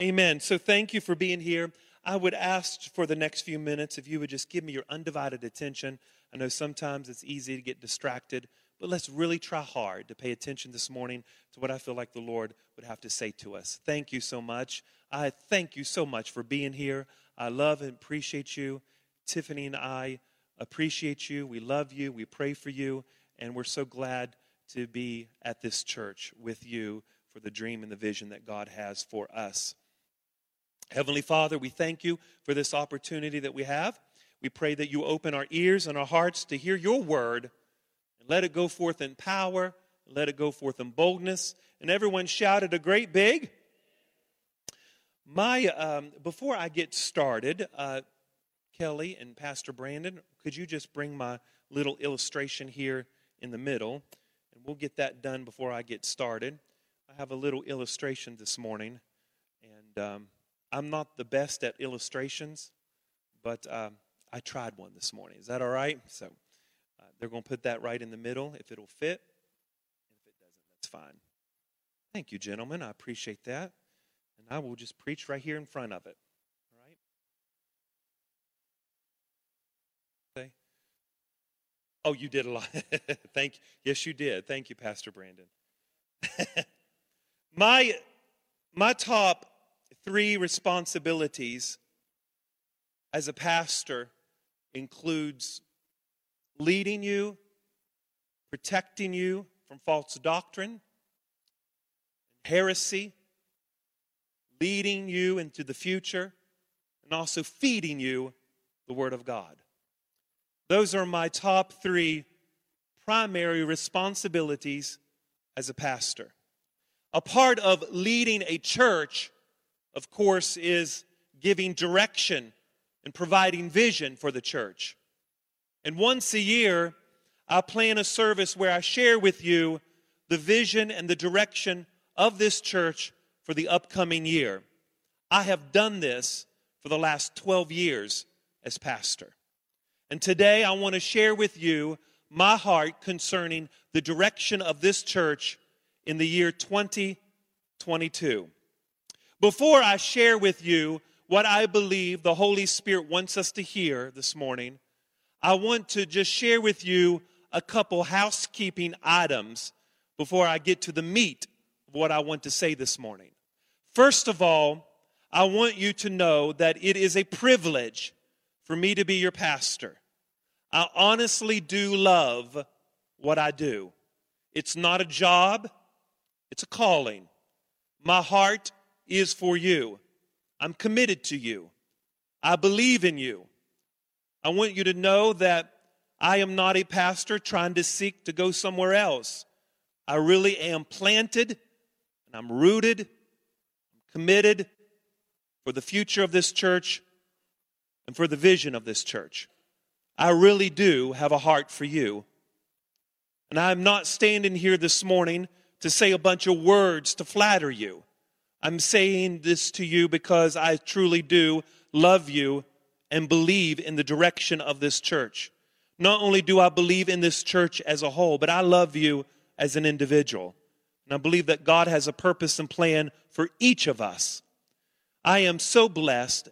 Amen. So thank you for being here. I would ask for the next few minutes if you would just give me your undivided attention. I know sometimes it's easy to get distracted, but let's really try hard to pay attention this morning to what I feel like the Lord would have to say to us. Thank you so much. I thank you so much for being here. I love and appreciate you. Tiffany and I appreciate you. We love you. We pray for you. And we're so glad to be at this church with you for the dream and the vision that God has for us. Heavenly Father, we thank you for this opportunity that we have. We pray that you open our ears and our hearts to hear your word and let it go forth in power, let it go forth in boldness. And everyone shouted a great big. My um, before I get started, uh, Kelly and Pastor Brandon, could you just bring my little illustration here in the middle, and we'll get that done before I get started. I have a little illustration this morning, and um, I'm not the best at illustrations, but um, I tried one this morning. Is that all right? So uh, they're going to put that right in the middle if it'll fit. If it doesn't, that's fine. Thank you, gentlemen. I appreciate that. And I will just preach right here in front of it. All right? Okay. Oh, you did a lot. Thank you. Yes, you did. Thank you, Pastor Brandon. my my top three responsibilities as a pastor includes leading you, protecting you from false doctrine, heresy, leading you into the future, and also feeding you the Word of God. Those are my top three primary responsibilities as a pastor. A part of leading a church of course, is giving direction and providing vision for the church. And once a year, I plan a service where I share with you the vision and the direction of this church for the upcoming year. I have done this for the last 12 years as pastor. And today I want to share with you my heart concerning the direction of this church in the year 2022. Before I share with you what I believe the Holy Spirit wants us to hear this morning, I want to just share with you a couple housekeeping items before I get to the meat of what I want to say this morning. First of all, I want you to know that it is a privilege for me to be your pastor. I honestly do love what I do. It's not a job, it's a calling. My heart is for you. I'm committed to you. I believe in you. I want you to know that I am not a pastor trying to seek to go somewhere else. I really am planted and I'm rooted, I'm committed for the future of this church and for the vision of this church. I really do have a heart for you. And I'm not standing here this morning to say a bunch of words to flatter you. I'm saying this to you because I truly do love you and believe in the direction of this church. Not only do I believe in this church as a whole, but I love you as an individual. And I believe that God has a purpose and plan for each of us. I am so blessed.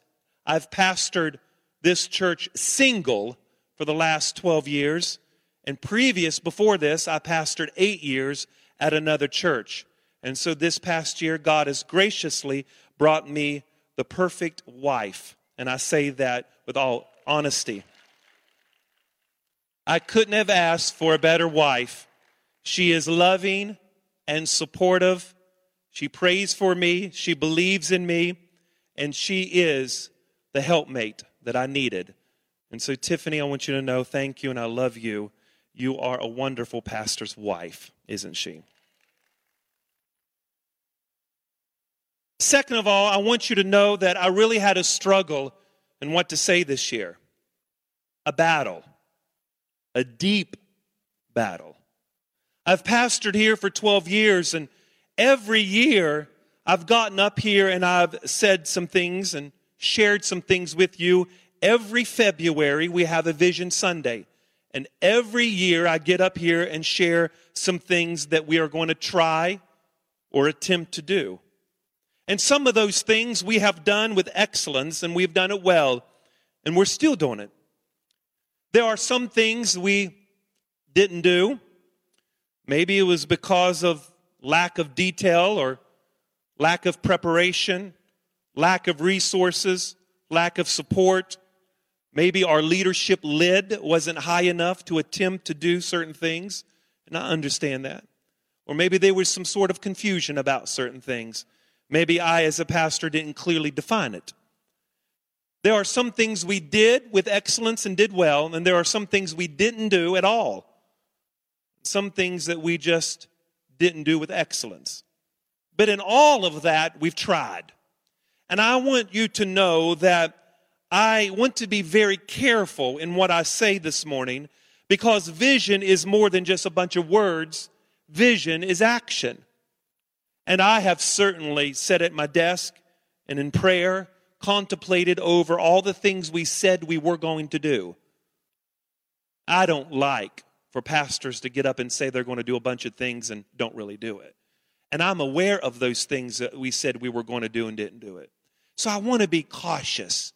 I've pastored this church single for the last 12 years. And previous, before this, I pastored eight years at another church. And so this past year, God has graciously brought me the perfect wife. And I say that with all honesty. I couldn't have asked for a better wife. She is loving and supportive. She prays for me. She believes in me. And she is the helpmate that I needed. And so, Tiffany, I want you to know thank you and I love you. You are a wonderful pastor's wife, isn't she? Second of all, I want you to know that I really had a struggle in what to say this year a battle, a deep battle. I've pastored here for 12 years, and every year I've gotten up here and I've said some things and shared some things with you. Every February we have a Vision Sunday. And every year I get up here and share some things that we are going to try or attempt to do. And some of those things we have done with excellence and we've done it well, and we're still doing it. There are some things we didn't do. Maybe it was because of lack of detail or lack of preparation, lack of resources, lack of support. Maybe our leadership lid wasn't high enough to attempt to do certain things, and I understand that. Or maybe there was some sort of confusion about certain things. Maybe I, as a pastor, didn't clearly define it. There are some things we did with excellence and did well, and there are some things we didn't do at all. Some things that we just didn't do with excellence. But in all of that, we've tried. And I want you to know that I want to be very careful in what I say this morning because vision is more than just a bunch of words. Vision is action. And I have certainly sat at my desk and in prayer contemplated over all the things we said we were going to do. I don't like for pastors to get up and say they're going to do a bunch of things and don't really do it. And I'm aware of those things that we said we were going to do and didn't do it. So I want to be cautious.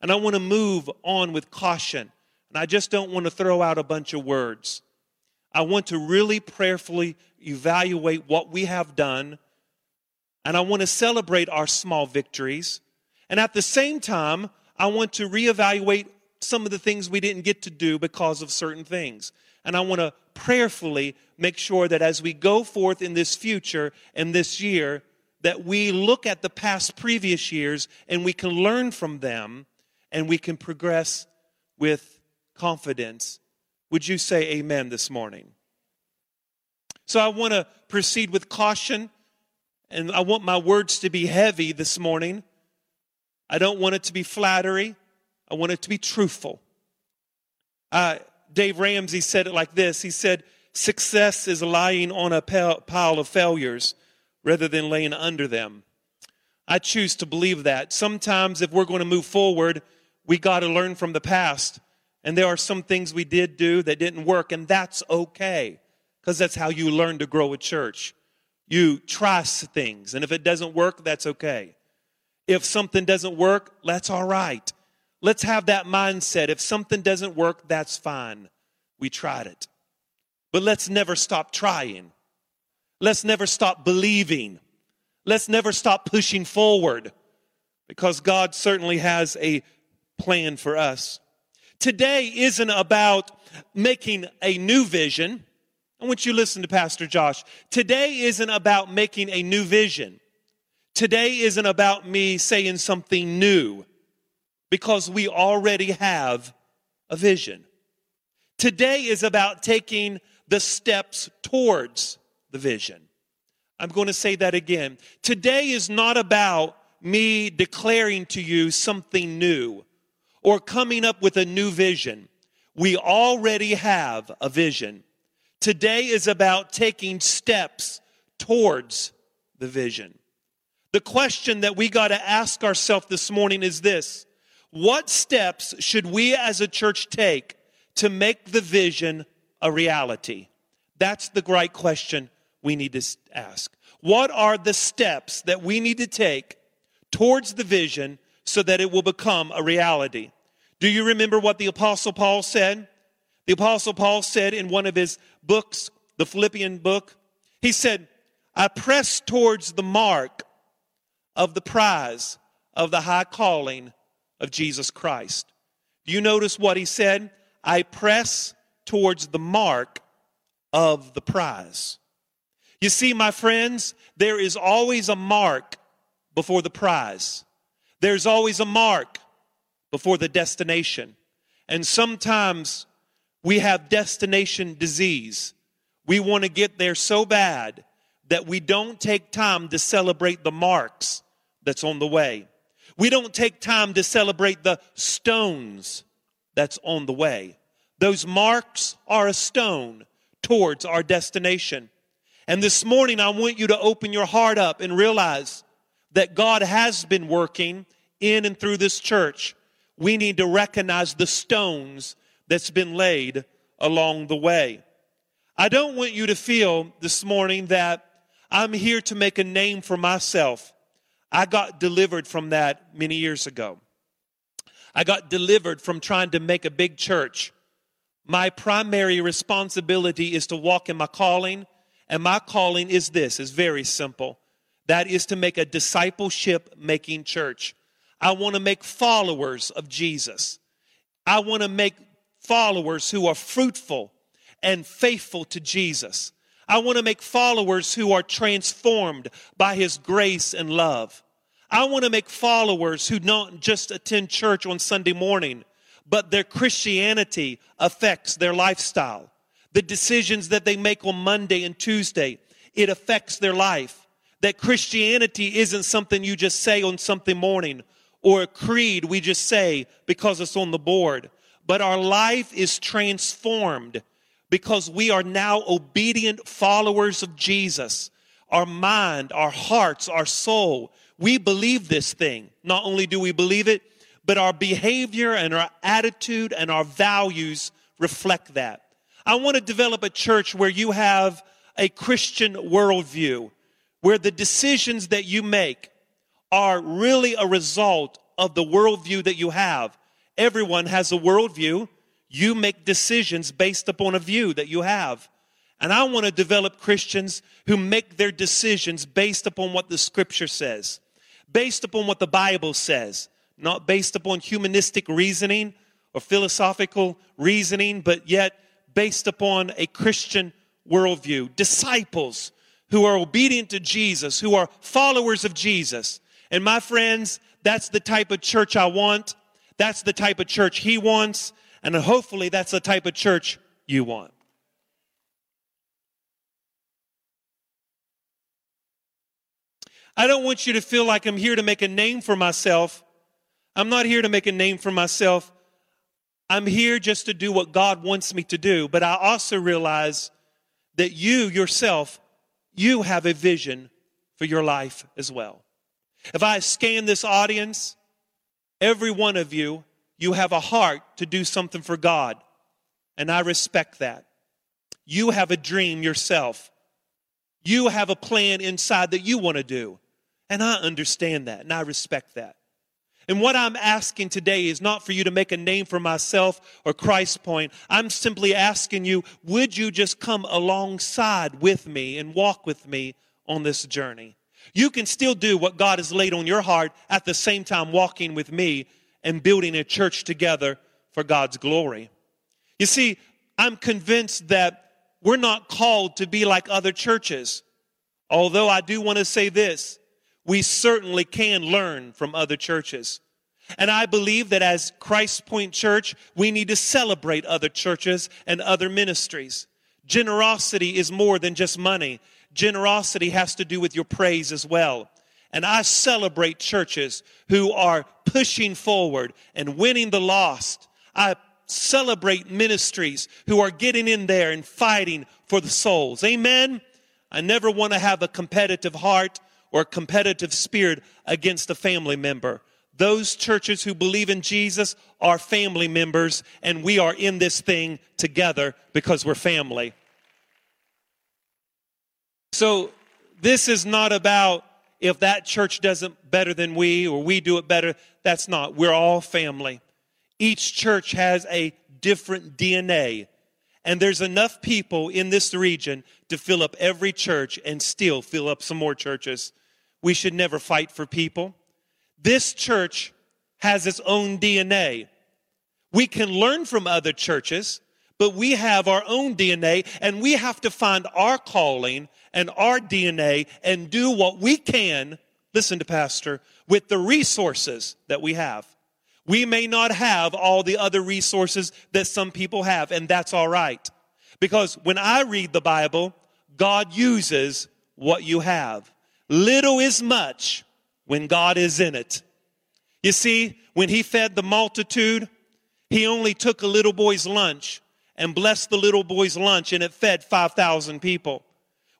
And I want to move on with caution. And I just don't want to throw out a bunch of words. I want to really prayerfully evaluate what we have done. And I want to celebrate our small victories. And at the same time, I want to reevaluate some of the things we didn't get to do because of certain things. And I want to prayerfully make sure that as we go forth in this future and this year, that we look at the past previous years and we can learn from them and we can progress with confidence. Would you say amen this morning? So I want to proceed with caution and I want my words to be heavy this morning. I don't want it to be flattery. I want it to be truthful. Uh, Dave Ramsey said it like this He said, Success is lying on a pile of failures rather than laying under them. I choose to believe that. Sometimes, if we're going to move forward, we got to learn from the past. And there are some things we did do that didn't work, and that's okay because that's how you learn to grow a church. You try things, and if it doesn't work, that's okay. If something doesn't work, that's all right. Let's have that mindset. If something doesn't work, that's fine. We tried it. But let's never stop trying. Let's never stop believing. Let's never stop pushing forward because God certainly has a plan for us. Today isn't about making a new vision. I want you to listen to Pastor Josh. Today isn't about making a new vision. Today isn't about me saying something new because we already have a vision. Today is about taking the steps towards the vision. I'm going to say that again. Today is not about me declaring to you something new or coming up with a new vision. We already have a vision. Today is about taking steps towards the vision. The question that we got to ask ourselves this morning is this what steps should we as a church take to make the vision a reality? That's the right question we need to ask. What are the steps that we need to take towards the vision so that it will become a reality? Do you remember what the Apostle Paul said? The Apostle Paul said in one of his books, the Philippian book, he said, I press towards the mark of the prize of the high calling of Jesus Christ. Do you notice what he said? I press towards the mark of the prize. You see, my friends, there is always a mark before the prize. There's always a mark before the destination. And sometimes we have destination disease. We want to get there so bad that we don't take time to celebrate the marks that's on the way. We don't take time to celebrate the stones that's on the way. Those marks are a stone towards our destination. And this morning, I want you to open your heart up and realize that God has been working in and through this church. We need to recognize the stones that's been laid along the way. I don't want you to feel this morning that I'm here to make a name for myself. I got delivered from that many years ago. I got delivered from trying to make a big church. My primary responsibility is to walk in my calling, and my calling is this, is very simple. That is to make a discipleship making church. I want to make followers of Jesus. I want to make followers who are fruitful and faithful to Jesus. I want to make followers who are transformed by his grace and love. I want to make followers who don't just attend church on Sunday morning, but their Christianity affects their lifestyle. The decisions that they make on Monday and Tuesday, it affects their life. That Christianity isn't something you just say on something morning or a creed we just say because it's on the board, but our life is transformed because we are now obedient followers of Jesus. Our mind, our hearts, our soul, we believe this thing. Not only do we believe it, but our behavior and our attitude and our values reflect that. I want to develop a church where you have a Christian worldview, where the decisions that you make are really a result of the worldview that you have. Everyone has a worldview. You make decisions based upon a view that you have. And I want to develop Christians who make their decisions based upon what the scripture says, based upon what the Bible says, not based upon humanistic reasoning or philosophical reasoning, but yet based upon a Christian worldview. Disciples who are obedient to Jesus, who are followers of Jesus. And my friends, that's the type of church I want. That's the type of church he wants. And hopefully that's the type of church you want. I don't want you to feel like I'm here to make a name for myself. I'm not here to make a name for myself. I'm here just to do what God wants me to do. But I also realize that you yourself, you have a vision for your life as well. If I scan this audience, every one of you you have a heart to do something for God. And I respect that. You have a dream yourself. You have a plan inside that you want to do. And I understand that and I respect that. And what I'm asking today is not for you to make a name for myself or Christ Point. I'm simply asking you, would you just come alongside with me and walk with me on this journey? You can still do what God has laid on your heart at the same time walking with me and building a church together for God's glory. You see, I'm convinced that we're not called to be like other churches. Although I do want to say this, we certainly can learn from other churches. And I believe that as Christ Point Church, we need to celebrate other churches and other ministries. Generosity is more than just money. Generosity has to do with your praise as well. And I celebrate churches who are pushing forward and winning the lost. I celebrate ministries who are getting in there and fighting for the souls. Amen. I never want to have a competitive heart or a competitive spirit against a family member. Those churches who believe in Jesus are family members, and we are in this thing together because we're family. So, this is not about if that church does it better than we or we do it better. That's not. We're all family. Each church has a different DNA. And there's enough people in this region to fill up every church and still fill up some more churches. We should never fight for people. This church has its own DNA. We can learn from other churches, but we have our own DNA and we have to find our calling and our DNA and do what we can, listen to Pastor, with the resources that we have. We may not have all the other resources that some people have, and that's all right. Because when I read the Bible, God uses what you have. Little is much when God is in it. You see, when he fed the multitude, he only took a little boy's lunch and blessed the little boy's lunch, and it fed 5,000 people.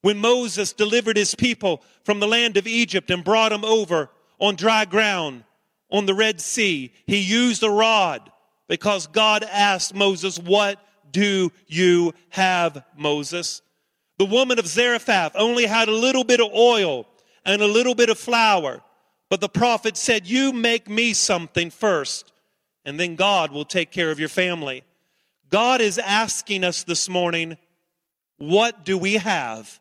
When Moses delivered his people from the land of Egypt and brought them over on dry ground on the Red Sea, he used a rod because God asked Moses, What do you have, Moses? The woman of Zarephath only had a little bit of oil and a little bit of flour, But the prophet said, You make me something first, and then God will take care of your family. God is asking us this morning, What do we have?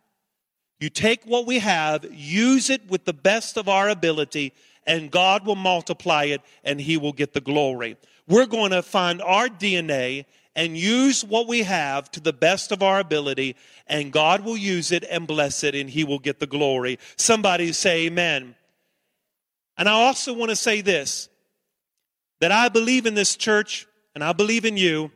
You take what we have, use it with the best of our ability, and God will multiply it and He will get the glory. We're going to find our DNA and use what we have to the best of our ability, and God will use it and bless it, and He will get the glory. Somebody say, Amen. And I also want to say this that I believe in this church and I believe in you,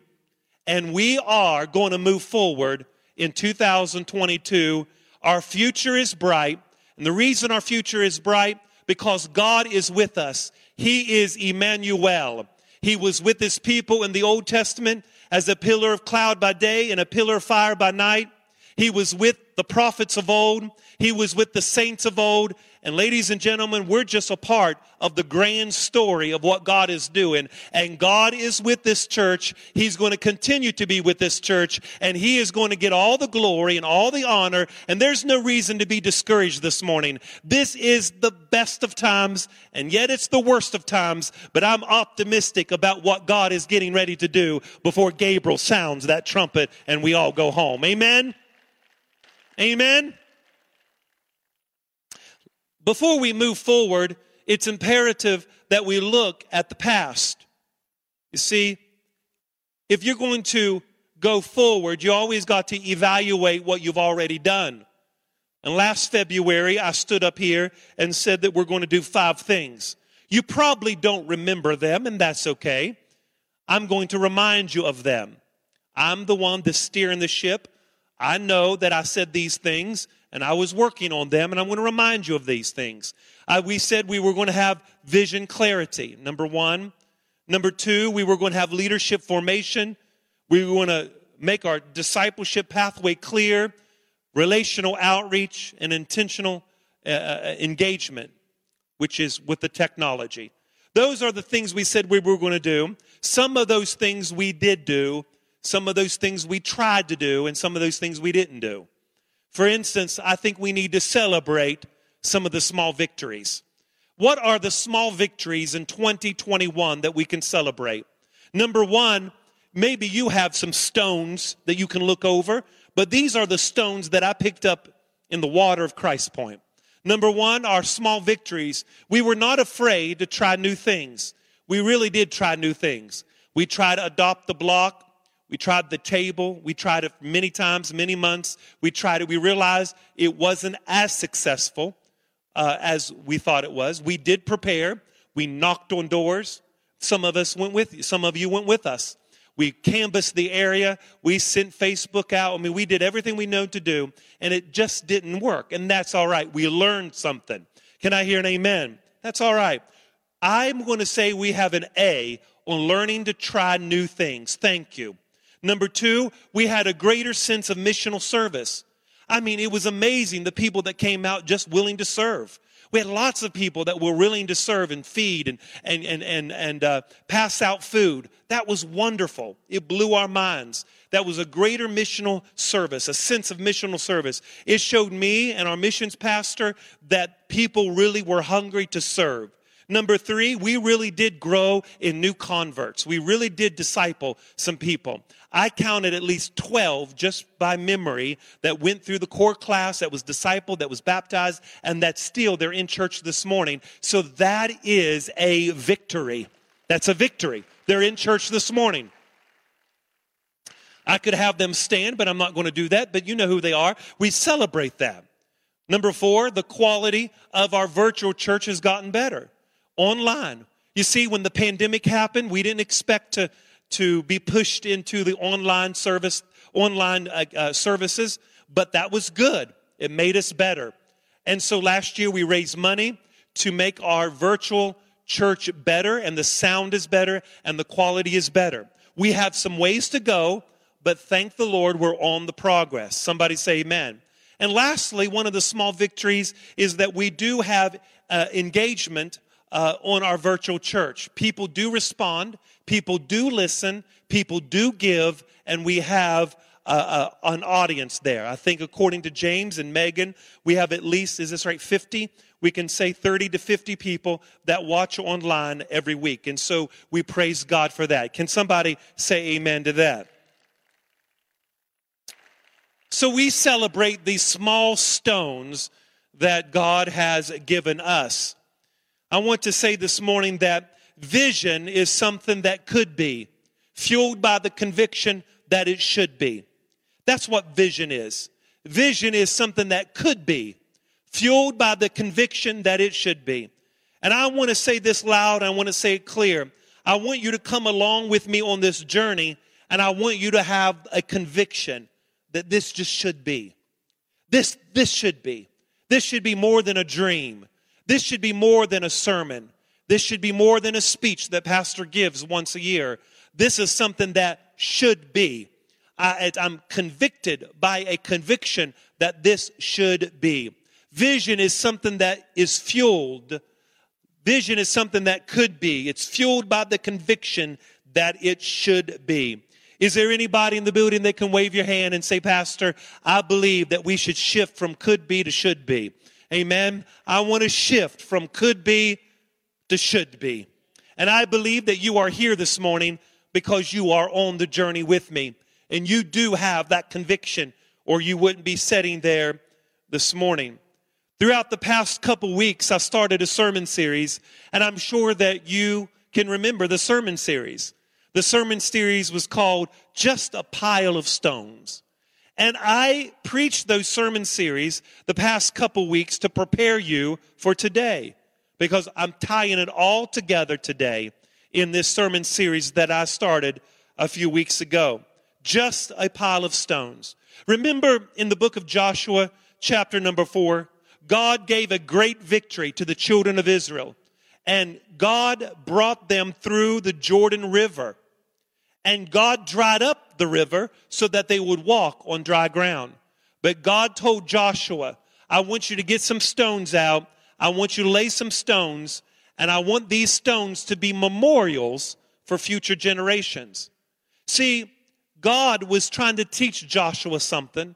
and we are going to move forward in 2022. Our future is bright, and the reason our future is bright because God is with us. He is Emmanuel. He was with his people in the Old Testament as a pillar of cloud by day and a pillar of fire by night. He was with the prophets of old. He was with the saints of old. And ladies and gentlemen, we're just a part of the grand story of what God is doing. And God is with this church. He's going to continue to be with this church. And He is going to get all the glory and all the honor. And there's no reason to be discouraged this morning. This is the best of times, and yet it's the worst of times. But I'm optimistic about what God is getting ready to do before Gabriel sounds that trumpet and we all go home. Amen? Amen? Before we move forward, it's imperative that we look at the past. You see, if you're going to go forward, you always got to evaluate what you've already done. And last February, I stood up here and said that we're going to do five things. You probably don't remember them, and that's okay. I'm going to remind you of them. I'm the one that's steering the ship. I know that I said these things, and I was working on them, and I'm going to remind you of these things. Uh, we said we were going to have vision clarity, number one. Number two, we were going to have leadership formation. We were going to make our discipleship pathway clear, relational outreach, and intentional uh, uh, engagement, which is with the technology. Those are the things we said we were going to do. Some of those things we did do, some of those things we tried to do, and some of those things we didn't do. For instance, I think we need to celebrate some of the small victories. What are the small victories in 2021 that we can celebrate? Number one, maybe you have some stones that you can look over, but these are the stones that I picked up in the water of Christ Point. Number one, our small victories. We were not afraid to try new things. We really did try new things. We tried to adopt the block. We tried the table. We tried it many times, many months. We tried it. We realized it wasn't as successful uh, as we thought it was. We did prepare. We knocked on doors. Some of us went with you. Some of you went with us. We canvassed the area. We sent Facebook out. I mean, we did everything we know to do, and it just didn't work. And that's all right. We learned something. Can I hear an amen? That's all right. I'm going to say we have an A on learning to try new things. Thank you. Number two, we had a greater sense of missional service. I mean, it was amazing the people that came out just willing to serve. We had lots of people that were willing to serve and feed and, and, and, and, and uh, pass out food. That was wonderful. It blew our minds. That was a greater missional service, a sense of missional service. It showed me and our missions pastor that people really were hungry to serve. Number three, we really did grow in new converts. We really did disciple some people. I counted at least 12 just by memory that went through the core class, that was discipled, that was baptized, and that still they're in church this morning. So that is a victory. That's a victory. They're in church this morning. I could have them stand, but I'm not going to do that. But you know who they are. We celebrate that. Number four, the quality of our virtual church has gotten better. Online. You see, when the pandemic happened, we didn't expect to to be pushed into the online service, online uh, uh, services, but that was good. It made us better. And so last year we raised money to make our virtual church better, and the sound is better, and the quality is better. We have some ways to go, but thank the Lord we're on the progress. Somebody say amen. And lastly, one of the small victories is that we do have uh, engagement uh, on our virtual church. People do respond, people do listen, people do give, and we have uh, uh, an audience there. I think according to James and Megan, we have at least, is this right, 50? we can say 30 to 50 people that watch online every week. And so we praise God for that. Can somebody say amen to that? So we celebrate these small stones that God has given us. I want to say this morning that vision is something that could be fueled by the conviction that it should be. That's what vision is. Vision is something that could be fueled by the conviction that it should be. And I want to say this loud, I want to say it clear. I want you to come along with me on this journey, and I want you to have a conviction that this just should be. This, this should be. This should be more than a dream. This should be more than a sermon. This should be more than a speech that pastor gives once a year. This is something that should be. I, am convicted by a conviction that this should be. Vision is something that is fueled. Vision is something that could be. It's fueled by the conviction that it should be. Is there anybody in the building that can wave your hand and say, Pastor, I believe that we should shift from could be to should be? Amen. I want to shift from could be to should be. And I believe that you are here this morning because you are on the journey with me. And you do have that conviction, or you wouldn't be sitting there this morning. Throughout the past couple weeks, I started a sermon series, and I'm sure that you can remember the sermon series. The sermon series was called Just a Pile of Stones. And I preached those sermon series the past couple weeks to prepare you for today because I'm tying it all together today in this sermon series that I started a few weeks ago. Just a pile of stones. Remember in the book of Joshua, chapter number four, God gave a great victory to the children of Israel. And God brought them through the Jordan River. And God dried up the river so that they would walk on dry ground. But God told Joshua, I want you to get some stones out. I want you to lay some stones. And I want these stones to be memorials for future generations. See, God was trying to teach Joshua something.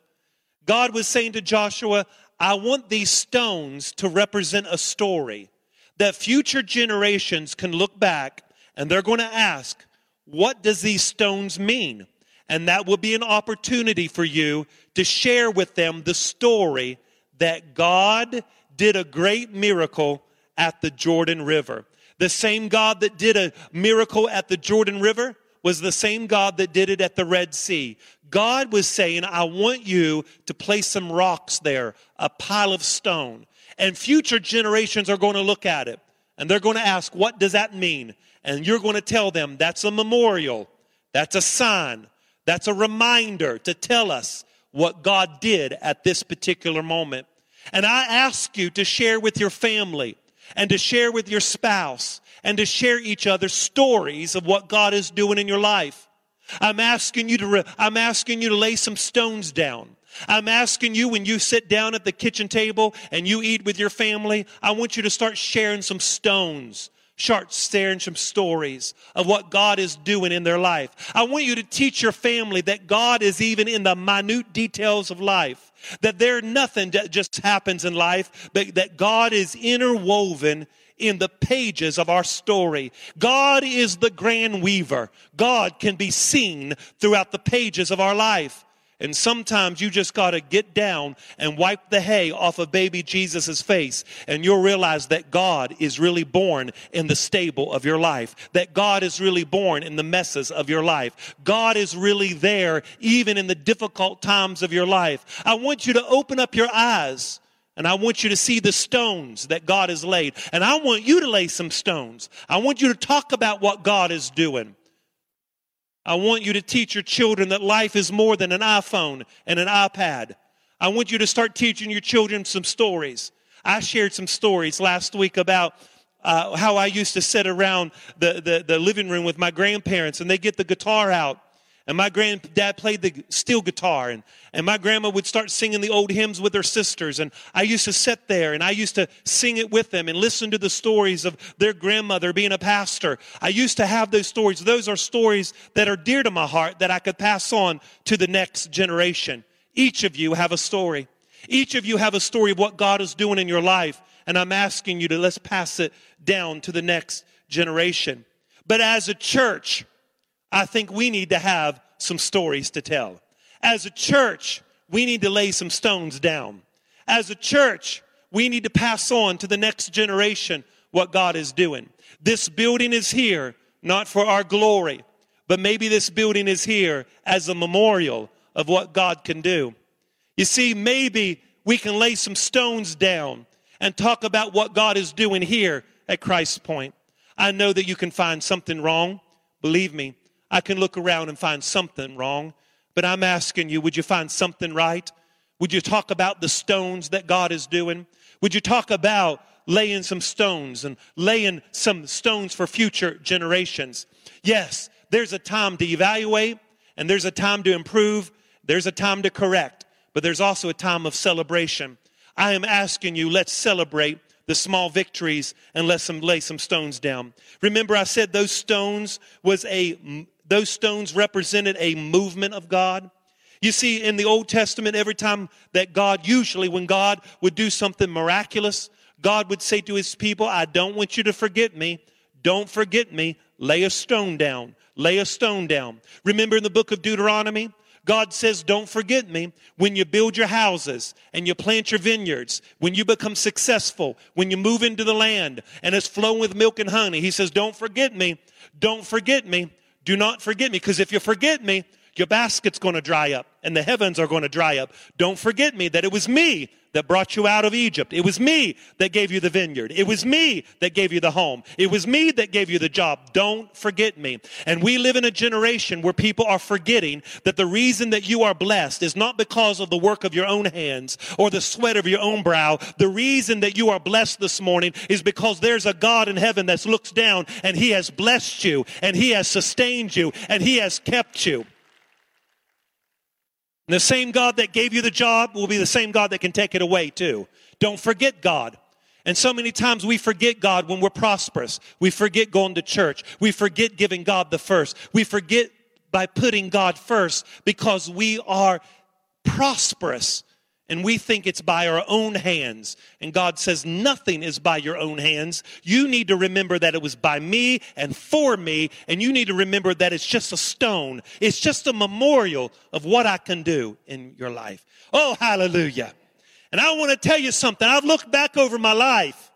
God was saying to Joshua, I want these stones to represent a story that future generations can look back and they're going to ask, what does these stones mean? And that will be an opportunity for you to share with them the story that God did a great miracle at the Jordan River. The same God that did a miracle at the Jordan River was the same God that did it at the Red Sea. God was saying, I want you to place some rocks there, a pile of stone. And future generations are going to look at it and they're going to ask, What does that mean? And you're going to tell them that's a memorial, that's a sign, that's a reminder to tell us what God did at this particular moment. And I ask you to share with your family and to share with your spouse and to share each other stories of what God is doing in your life. I'm asking you to, re- I'm asking you to lay some stones down. I'm asking you when you sit down at the kitchen table and you eat with your family, I want you to start sharing some stones. Start sharing some stories of what God is doing in their life. I want you to teach your family that God is even in the minute details of life. That there nothing that just happens in life, but that God is interwoven in the pages of our story. God is the grand weaver. God can be seen throughout the pages of our life. And sometimes you just got to get down and wipe the hay off of baby Jesus' face. And you'll realize that God is really born in the stable of your life. That God is really born in the messes of your life. God is really there even in the difficult times of your life. I want you to open up your eyes and I want you to see the stones that God has laid. And I want you to lay some stones. I want you to talk about what God is doing. I want you to teach your children that life is more than an iPhone and an iPad. I want you to start teaching your children some stories. I shared some stories last week about uh, how I used to sit around the, the, the living room with my grandparents and they get the guitar out and my granddad played the steel guitar, and, and my grandma would start singing the old hymns with her sisters. And I used to sit there and I used to sing it with them and listen to the stories of their grandmother being a pastor. I used to have those stories. Those are stories that are dear to my heart that I could pass on to the next generation. Each of you have a story. Each of you have a story of what God is doing in your life. And I'm asking you to let's pass it down to the next generation. But as a church, I think we need to have some stories to tell. As a church, we need to lay some stones down. As a church, we need to pass on to the next generation what God is doing. This building is here not for our glory, but maybe this building is here as a memorial of what God can do. You see, maybe we can lay some stones down and talk about what God is doing here at Christ's Point. I know that you can find something wrong. Believe me, I can look around and find something wrong. But I'm asking you, would you find something right? Would you talk about the stones that God is doing? Would you talk about laying some stones and laying some stones for future generations? Yes, there's a time to evaluate and there's a time to improve. There's a time to correct, but there's also a time of celebration. I am asking you, let's celebrate the small victories and let some lay some stones down. Remember, I said those stones was a those stones represented a movement of God. You see, in the Old Testament, every time that God, usually when God would do something miraculous, God would say to his people, I don't want you to forget me. Don't forget me. Lay a stone down. Lay a stone down. Remember in the book of Deuteronomy, God says, don't forget me when you build your houses and you plant your vineyards, when you become successful, when you move into the land and it's flowing with milk and honey. He says, don't forget me. Don't forget me. Do not forget me. Because if you forget me, your basket's going to dry up and the heavens are going to dry up. Don't forget me that it was me that brought you out of Egypt. It was me that gave you the vineyard. It was me that gave you the home. It was me that gave you the job. Don't forget me. And we live in a generation where people are forgetting that the reason that you are blessed is not because of the work of your own hands or the sweat of your own brow. The reason that you are blessed this morning is because there's a God in heaven that looks down and he has blessed you and he has sustained you and he has kept you. And the same God that gave you the job will be the same God that can take it away too. Don't forget God. And so many times we forget God when we're prosperous. We forget going to church. We forget giving God the first. We forget by putting God first because we are prosperous and we think it's by our own hands. And God says, nothing is by your own hands. You need to remember that it was by me and for me. And you need to remember that it's just a stone. It's just a memorial of what I can do in your life. Oh, hallelujah. And I want to tell you something. I've looked back over my life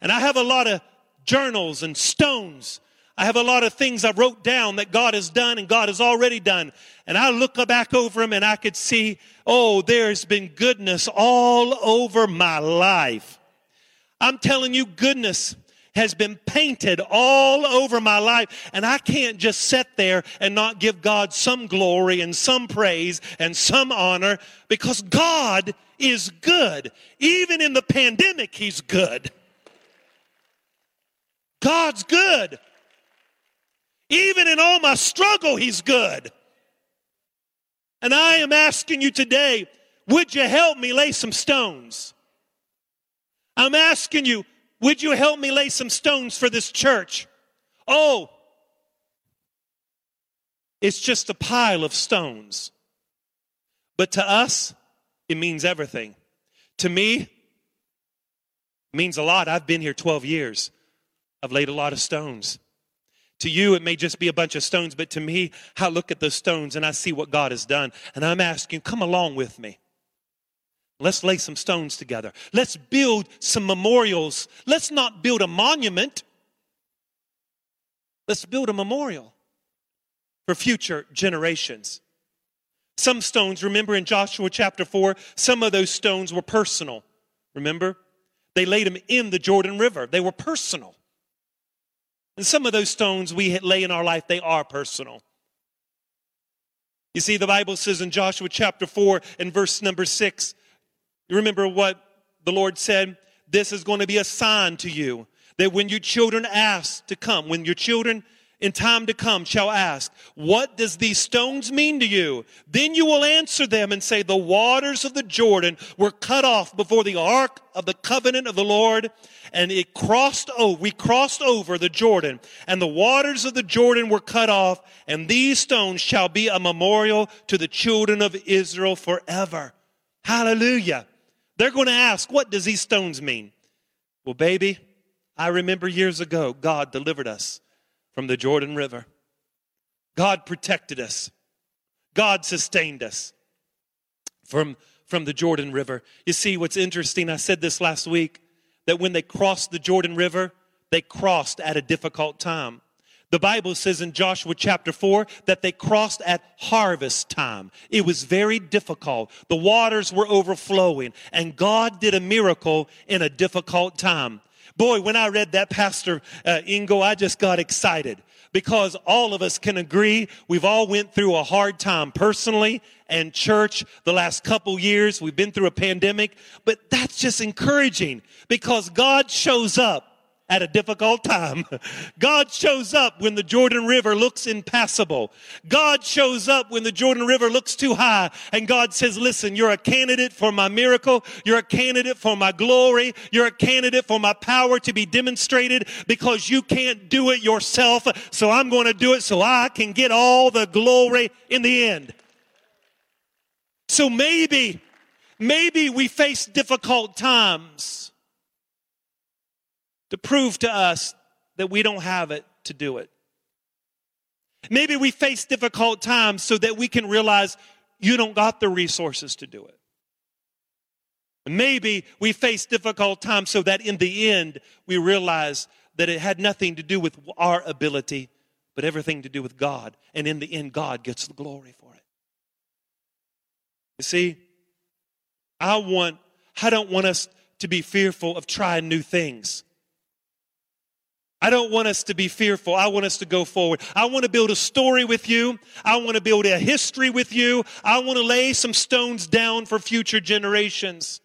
and I have a lot of journals and stones I have a lot of things I wrote down that God has done and God has already done. And I look back over them and I could see, oh, there's been goodness all over my life. I'm telling you, goodness has been painted all over my life. And I can't just sit there and not give God some glory and some praise and some honor because God is good. Even in the pandemic, He's good. God's good. Even in all my struggle, He's good. And I am asking you today, would you help me lay some stones? I'm asking you, would you help me lay some stones for this church? Oh, it's just a pile of stones. But to us, it means everything. To me, it means a lot. I've been here 12 years. I've laid a lot of stones. To you, it may just be a bunch of stones, but to me, I look at those stones and I see what God has done. And I'm asking, come along with me. Let's lay some stones together. Let's build some memorials. Let's not build a monument. Let's build a memorial for future generations. Some stones, remember in Joshua chapter 4, some of those stones were personal. Remember? They laid them in the Jordan River, they were personal. And some of those stones we lay in our life, they are personal. You see, the Bible says in Joshua chapter 4 and verse number 6, you remember what the Lord said? This is going to be a sign to you that when your children ask to come, when your children in time to come shall ask, What does these stones mean to you? Then you will answer them and say, The waters of the Jordan were cut off before the ark of the covenant of the Lord, and it crossed over, we crossed over the Jordan, and the waters of the Jordan were cut off, and these stones shall be a memorial to the children of Israel forever. Hallelujah. They're going to ask, What does these stones mean? Well, baby, I remember years ago, God delivered us from the Jordan River. God protected us. God sustained us from, from the Jordan River. You see, what's interesting, I said this last week, that when they crossed the Jordan River, they crossed at a difficult time. The Bible says in Joshua chapter 4 that they crossed at harvest time. It was very difficult. The waters were overflowing, and God did a miracle in a difficult time. Boy, when I read that, Pastor uh, Ingo, I just got excited because all of us can agree we've all went through a hard time personally and church the last couple years. We've been through a pandemic, but that's just encouraging because God shows up at a difficult time. God shows up when the Jordan River looks impassable. God shows up when the Jordan River looks too high and God says, listen, you're a candidate for my miracle. You're a candidate for my glory. You're a candidate for my power to be demonstrated because you can't do it yourself. So I'm going to do it so I can get all the glory in the end. So maybe, maybe we face difficult times to prove to us that we don't have it to do it. Maybe we face difficult times so that we can realize you don't got the resources to do it. Maybe we face difficult times so that in the end we realize that it had nothing to do with our ability, but everything to do with God. And in the end, God gets the glory for it. You see, I want, I don't want us to be fearful of trying new things. I don't want us to be fearful. I want us to go forward. I want to build a story with you. I want to build a history with you. I want to lay some stones down for future generations.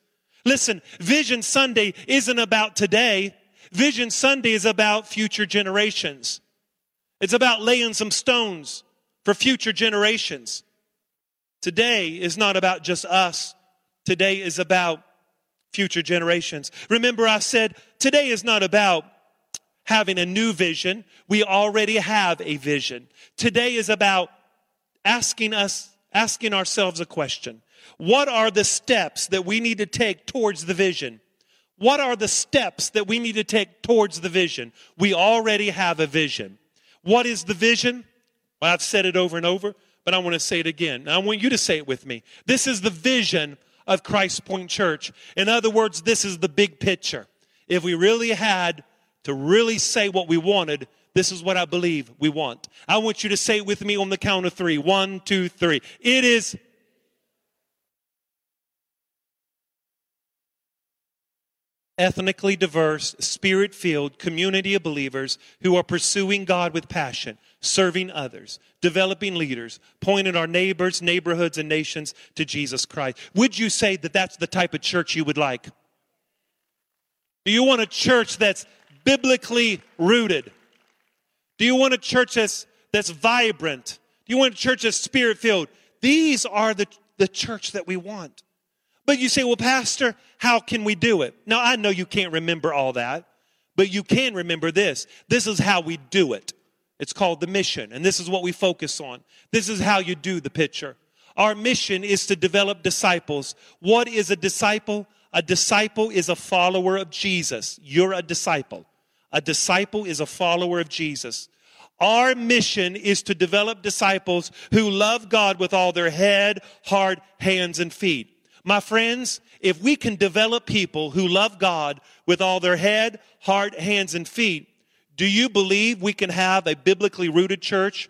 Listen, Vision Sunday isn't about today. Vision Sunday is about future generations. It's about laying some stones for future generations. Today is not about just us. Today is about future generations. Remember I said today is not about having a new vision. We already have a vision. Today is about asking us, asking ourselves a question. What are the steps that we need to take towards the vision? What are the steps that we need to take towards the vision? We already have a vision. What is the vision? Well, I've said it over and over, but I want to say it again. I want you to say it with me. This is the vision of Christ Point Church. In other words, this is the big picture. If we really had to really say what we wanted, this is what I believe we want. I want you to say it with me on the count of three. One, two, three. It is ethnically diverse, spirit filled community of believers who are pursuing God with passion, serving others, developing leaders, pointing our neighbors, neighborhoods, and nations to Jesus Christ. Would you say that that's the type of church you would like? Do you want a church that's biblically rooted? Do you want a church that's, that's vibrant? Do you want a church that's spirit filled? These are the, the church that we want. But you say, well, Pastor, how can we do it? Now, I know you can't remember all that, but you can remember this. This is how we do it. It's called the mission, and this is what we focus on. This is how you do the picture. Our mission is to develop disciples. What is a disciple? A disciple is a follower of Jesus. You're a disciple. A disciple is a follower of Jesus. Our mission is to develop disciples who love God with all their head, heart, hands, and feet. My friends, if we can develop people who love God with all their head, heart, hands, and feet, do you believe we can have a biblically rooted church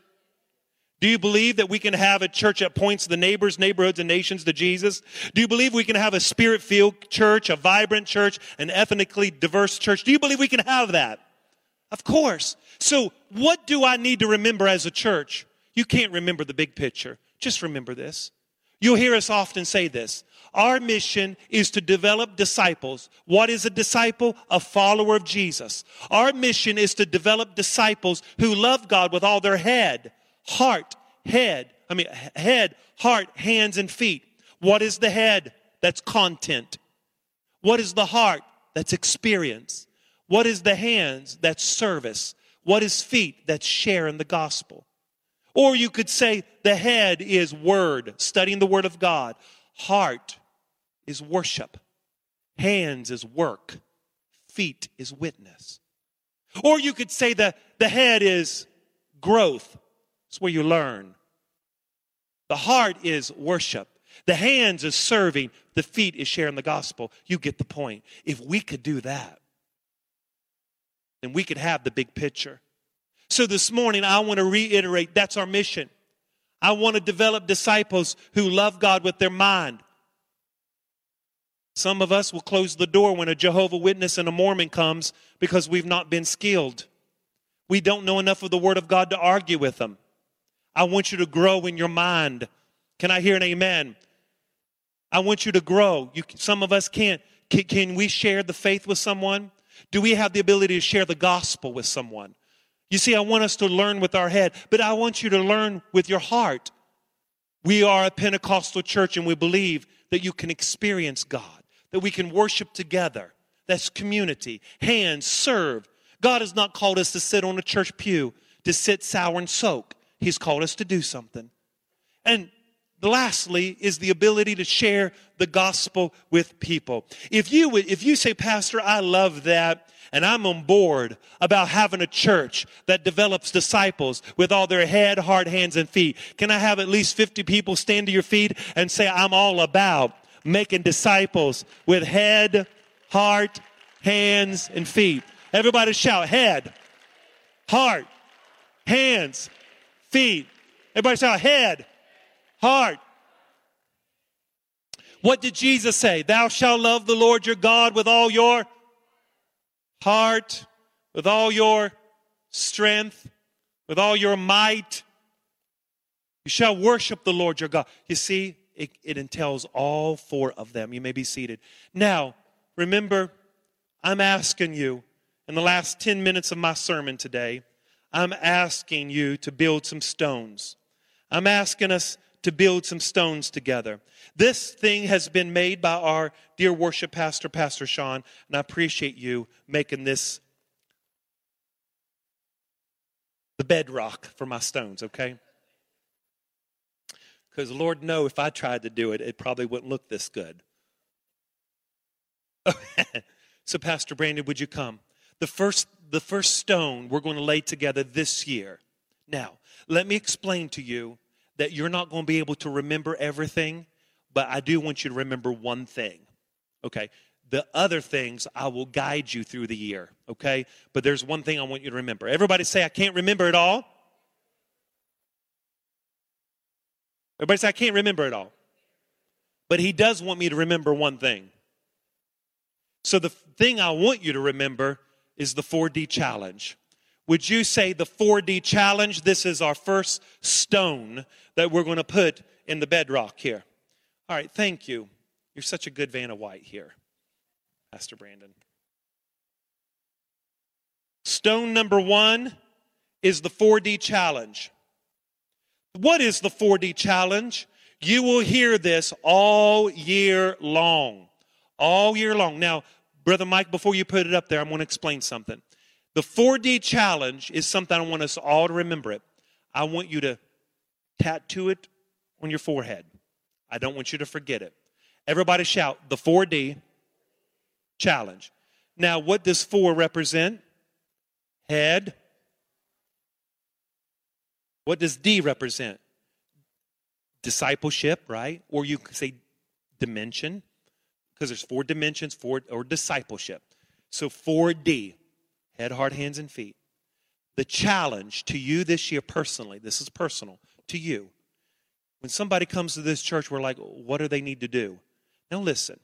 do you believe that we can have a church that points the neighbors, neighborhoods, and nations to Jesus? Do you believe we can have a spirit filled church, a vibrant church, an ethnically diverse church? Do you believe we can have that? Of course. So, what do I need to remember as a church? You can't remember the big picture. Just remember this. You'll hear us often say this. Our mission is to develop disciples. What is a disciple? A follower of Jesus. Our mission is to develop disciples who love God with all their head, heart, head. I mean, head, heart, hands, and feet. What is the head? That's content. What is the heart? That's experience. What is the hands? That's service. What is feet? That's sharing the gospel. Or you could say the head is word, studying the word of God. Heart is worship. Hands is work. feet is witness. Or you could say the, the head is growth. It's where you learn. The heart is worship. The hands is serving. The feet is sharing the gospel. You get the point. If we could do that, then we could have the big picture. So this morning, I want to reiterate that's our mission. I want to develop disciples who love God with their mind. Some of us will close the door when a Jehovah Witness and a Mormon comes because we've not been skilled. We don't know enough of the Word of God to argue with them. I want you to grow in your mind. Can I hear an amen? I want you to grow. You, some of us can't. Can, can we share the faith with someone? Do we have the ability to share the gospel with someone? You see, I want us to learn with our head, but I want you to learn with your heart. We are a Pentecostal church and we believe that you can experience God, that we can worship together. That's community. Hands, serve. God has not called us to sit on a church pew, to sit sour and soak. He's called us to do something. And lastly is the ability to share the gospel with people. If you would, if you say, Pastor, I love that, and I'm on board about having a church that develops disciples with all their head, heart, hands, and feet. Can I have at least 50 people stand to your feet and say, I'm all about making disciples with head, heart, hands, and feet? Everybody shout, head, heart, hands, feet. Everybody shout, head, heart. What did Jesus say? Thou shalt love the Lord your God with all your heart, with all your strength, with all your might. You shall worship the Lord your God. You see, it, it entails all four of them. You may be seated. Now, remember, I'm asking you in the last 10 minutes of my sermon today, I'm asking you to build some stones. I'm asking us to build some stones together. This thing has been made by our dear worship pastor, Pastor Sean, and I appreciate you making this the bedrock for my stones, okay? Because Lord know if I tried to do it, it probably wouldn't look this good. so, Pastor Brandon, would you come? The first, the first stone we're going to lay together this year. Now, let me explain to you that you're not going to be able to remember everything, but I do want you to remember one thing. Okay? The other things I will guide you through the year. Okay? But there's one thing I want you to remember. Everybody say, I can't remember it all. Everybody say, I can't remember it all. But he does want me to remember one thing. So the thing I want you to remember is the 4D challenge. Would you say the 4D challenge? This is our first stone that we're going to put in the bedrock here. All right, thank you. You're such a good Vanna White here, Pastor Brandon. Stone number one is the 4D challenge. What is the 4D challenge? You will hear this all year long. All year long. Now, Brother Mike, before you put it up there, I'm going to explain something. The 4D challenge is something I want us all to remember it. I want you to tattoo it on your forehead. I don't want you to forget it. Everybody shout the 4D challenge. Now, what does 4 represent? Head. What does D represent? Discipleship, right? Or you could say dimension, because there's four dimensions, four or discipleship. So 4D head, heart, hands, and feet. The challenge to you this year personally, this is personal to you. When somebody comes to this church, we're like, what do they need to do? Now listen,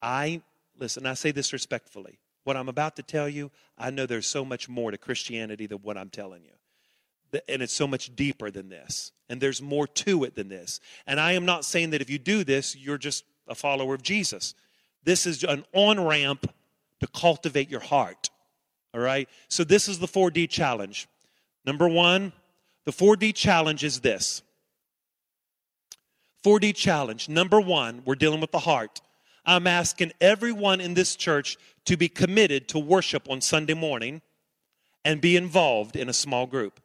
I listen, I say this respectfully. What I'm about to tell you, I know there's so much more to Christianity than what I'm telling you. And it's so much deeper than this. And there's more to it than this. And I am not saying that if you do this, you're just a follower of Jesus. This is an on ramp to cultivate your heart. All right? So this is the 4D challenge. Number one, the 4D challenge is this 4D challenge. Number one, we're dealing with the heart. I'm asking everyone in this church to be committed to worship on Sunday morning and be involved in a small group.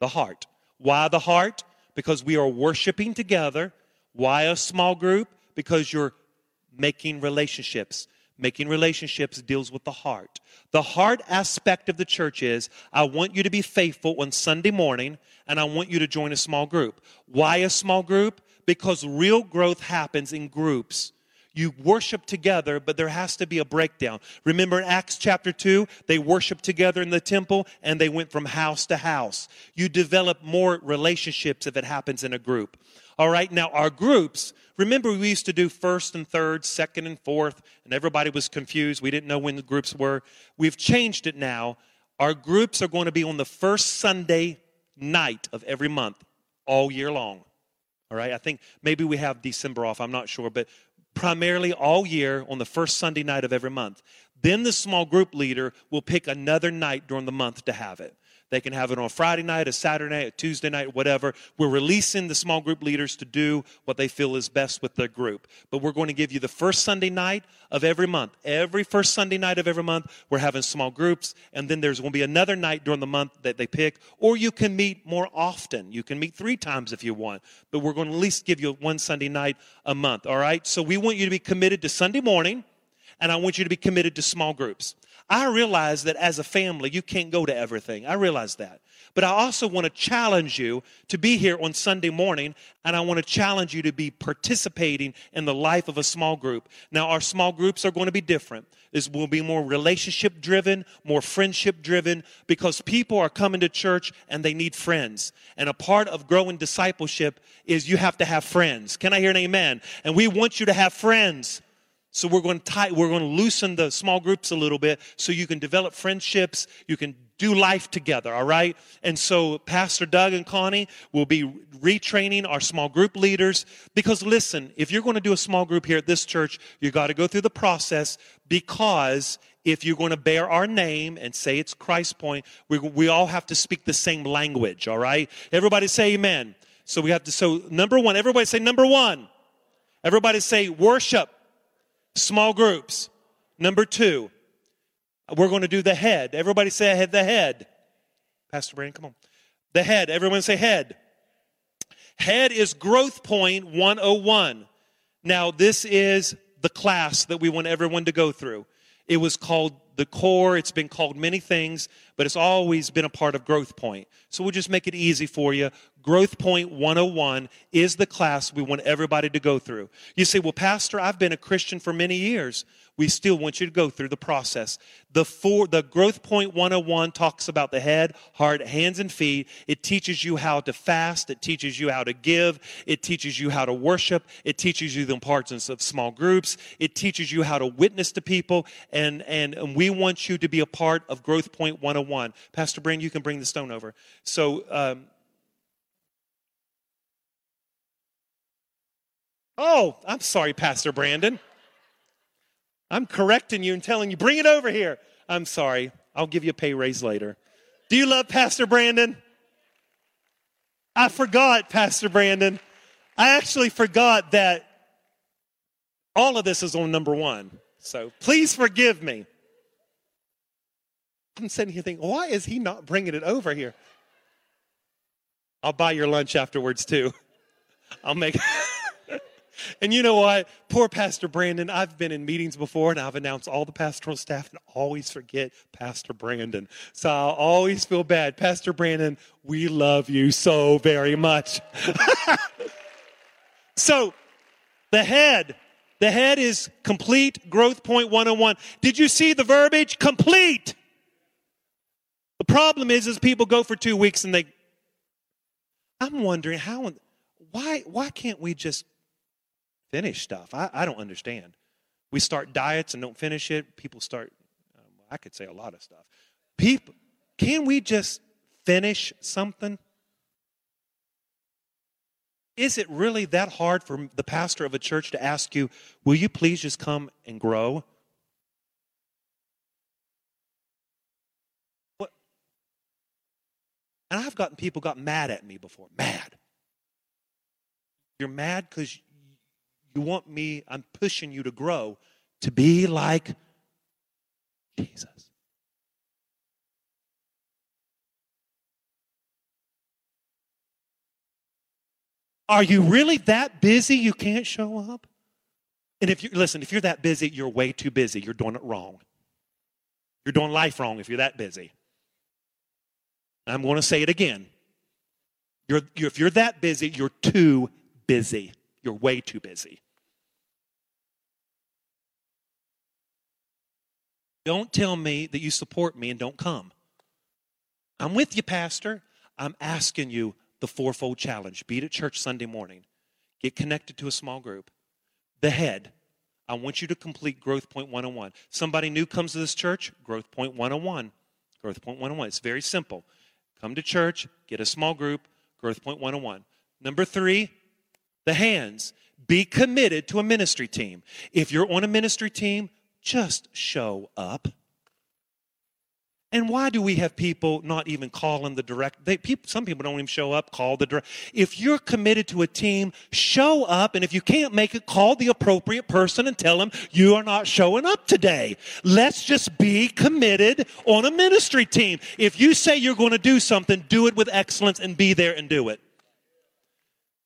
The heart. Why the heart? Because we are worshiping together. Why a small group? Because you're making relationships Making relationships deals with the heart. The heart aspect of the church is I want you to be faithful on Sunday morning and I want you to join a small group. Why a small group? Because real growth happens in groups. You worship together, but there has to be a breakdown. Remember in Acts chapter 2, they worshiped together in the temple and they went from house to house. You develop more relationships if it happens in a group. All right, now our groups, remember we used to do first and third, second and fourth, and everybody was confused. We didn't know when the groups were. We've changed it now. Our groups are going to be on the first Sunday night of every month all year long. All right, I think maybe we have December off, I'm not sure, but primarily all year on the first Sunday night of every month. Then the small group leader will pick another night during the month to have it. They can have it on a Friday night, a Saturday night, a Tuesday night, whatever. We're releasing the small group leaders to do what they feel is best with their group. But we're going to give you the first Sunday night of every month. Every first Sunday night of every month, we're having small groups. And then there's going to be another night during the month that they pick. Or you can meet more often. You can meet three times if you want. But we're going to at least give you one Sunday night a month. All right? So we want you to be committed to Sunday morning and I want you to be committed to small groups. I realize that as a family, you can't go to everything. I realize that. But I also want to challenge you to be here on Sunday morning, and I want to challenge you to be participating in the life of a small group. Now, our small groups are going to be different. This will be more relationship driven, more friendship driven, because people are coming to church and they need friends. And a part of growing discipleship is you have to have friends. Can I hear an amen? And we want you to have friends. So we're going to tie, we're going to loosen the small groups a little bit so you can develop friendships, you can do life together, all right? And so Pastor Doug and Connie will be retraining our small group leaders because listen, if you're going to do a small group here at this church, you got to go through the process because if you're going to bear our name and say it's Christ Point, we, we all have to speak the same language, all right? Everybody say amen. So we have to, so number one, everybody say number one. Everybody say worship. Small groups. Number two, we're going to do the head. Everybody say head, the head. Pastor Brandon, come on. The head. Everyone say head. Head is Growth Point 101. Now, this is the class that we want everyone to go through. It was called the core. It's been called many things, but it's always been a part of Growth Point. So we'll just make it easy for you. Growth Point 101 is the class we want everybody to go through. You say, well, Pastor, I've been a Christian for many years. We still want you to go through the process. The four, the Growth Point 101 talks about the head, heart, hands, and feet. It teaches you how to fast. It teaches you how to give. It teaches you how to worship. It teaches you the importance of small groups. It teaches you how to witness to people. And, and, and we want you to be a part of Growth Point 101. Pastor Brand, you can bring the stone over. So, um, Oh, I'm sorry, Pastor Brandon. I'm correcting you and telling you, bring it over here. I'm sorry. I'll give you a pay raise later. Do you love Pastor Brandon? I forgot, Pastor Brandon. I actually forgot that all of this is on number one. So please forgive me. I'm sitting here thinking, why is he not bringing it over here? I'll buy your lunch afterwards, too. I'll make. And you know what? Poor Pastor Brandon. I've been in meetings before and I've announced all the pastoral staff and always forget Pastor Brandon. So I'll always feel bad. Pastor Brandon, we love you so very much. so the head, the head is complete growth point 101. Did you see the verbiage? Complete. The problem is, is people go for two weeks and they, I'm wondering how, why, why can't we just finish stuff. I, I don't understand. We start diets and don't finish it. People start, um, I could say a lot of stuff. People, can we just finish something? Is it really that hard for the pastor of a church to ask you, will you please just come and grow? What? And I've gotten people got mad at me before. Mad. You're mad because you want me, I'm pushing you to grow to be like Jesus. Are you really that busy you can't show up? And if you listen, if you're that busy, you're way too busy. You're doing it wrong. You're doing life wrong if you're that busy. I'm going to say it again. You're, you're, if you're that busy, you're too busy. You're way too busy. Don't tell me that you support me and don't come. I'm with you, Pastor. I'm asking you the fourfold challenge. Be at church Sunday morning. Get connected to a small group. The head. I want you to complete Growth Point 101. Somebody new comes to this church, Growth Point 101. Growth Point 101. It's very simple. Come to church, get a small group, Growth Point 101. Number three, the hands. Be committed to a ministry team. If you're on a ministry team, just show up. And why do we have people not even calling the direct? They, people, some people don't even show up, call the direct. If you're committed to a team, show up. And if you can't make it, call the appropriate person and tell them you are not showing up today. Let's just be committed on a ministry team. If you say you're going to do something, do it with excellence and be there and do it.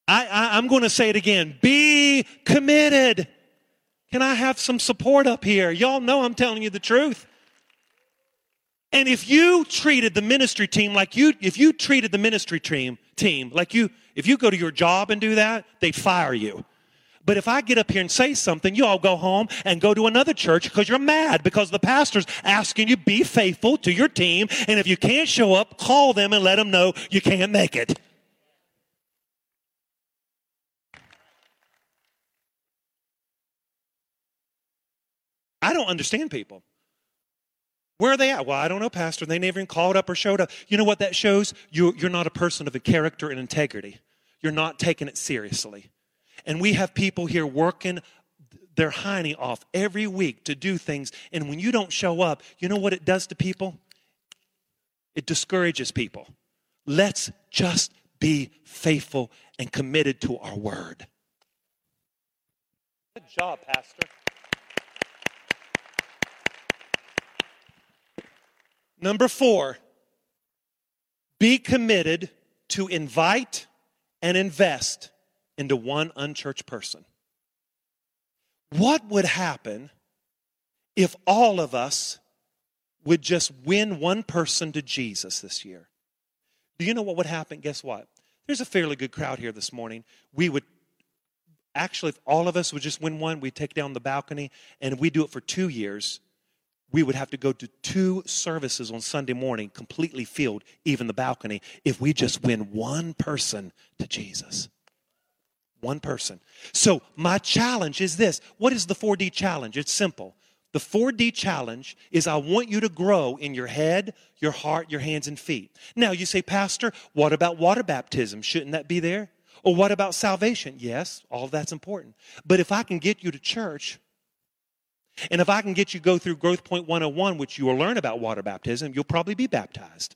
I, I, I'm going to say it again. Be committed. Can I have some support up here? Y'all know I'm telling you the truth. And if you treated the ministry team like you, if you treated the ministry team, team like you, if you go to your job and do that, they'd fire you. But if I get up here and say something, you all go home and go to another church because you're mad because the pastor's asking you be faithful to your team. And if you can't show up, call them and let them know you can't make it. I don't understand people. Where are they at? Well, I don't know, Pastor. They never even called up or showed up. You know what that shows? You, you're not a person of a character and integrity. You're not taking it seriously. And we have people here working their hiney off every week to do things. And when you don't show up, you know what it does to people? It discourages people. Let's just be faithful and committed to our word. Good job, Pastor. Number four, be committed to invite and invest into one unchurched person. What would happen if all of us would just win one person to Jesus this year? Do you know what would happen? Guess what? There's a fairly good crowd here this morning. We would actually, if all of us would just win one, we'd take down the balcony, and we do it for two years we would have to go to two services on Sunday morning, completely filled, even the balcony, if we just win one person to Jesus. One person. So, my challenge is this What is the 4D challenge? It's simple. The 4D challenge is I want you to grow in your head, your heart, your hands, and feet. Now, you say, Pastor, what about water baptism? Shouldn't that be there? Or what about salvation? Yes, all that's important. But if I can get you to church and if I can get you go through Growth Point 101, which you will learn about water baptism, you'll probably be baptized.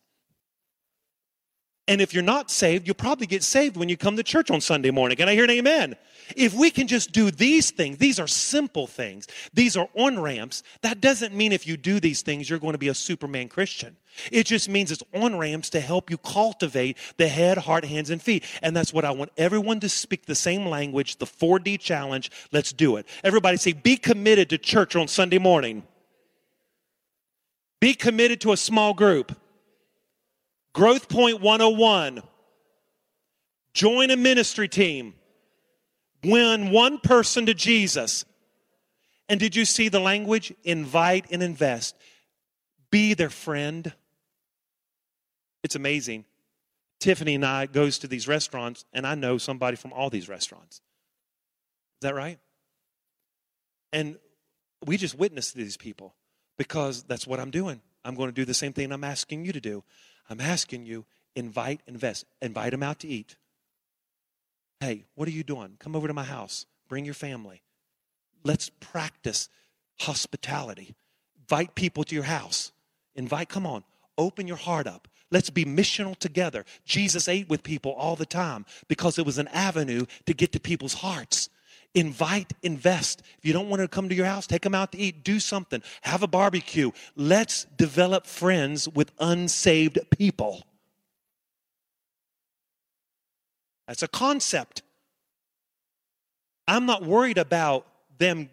And if you're not saved, you'll probably get saved when you come to church on Sunday morning. Can I hear an amen? If we can just do these things, these are simple things, these are on ramps, that doesn't mean if you do these things, you're going to be a Superman Christian. It just means it's on ramps to help you cultivate the head, heart, hands, and feet. And that's what I want everyone to speak the same language, the 4D challenge. Let's do it. Everybody say, be committed to church on Sunday morning. Be committed to a small group. Growth Point 101. Join a ministry team. Win one person to Jesus. And did you see the language? Invite and invest. Be their friend. It's amazing. Tiffany and I goes to these restaurants, and I know somebody from all these restaurants. Is that right? And we just witness these people because that's what I'm doing. I'm going to do the same thing I'm asking you to do. I'm asking you, invite, invest, invite them out to eat. Hey, what are you doing? Come over to my house. Bring your family. Let's practice hospitality. Invite people to your house. Invite, come on, open your heart up. Let's be missional together. Jesus ate with people all the time because it was an avenue to get to people's hearts. Invite, invest. If you don't want to come to your house, take them out to eat, do something, have a barbecue. Let's develop friends with unsaved people. That's a concept. I'm not worried about them,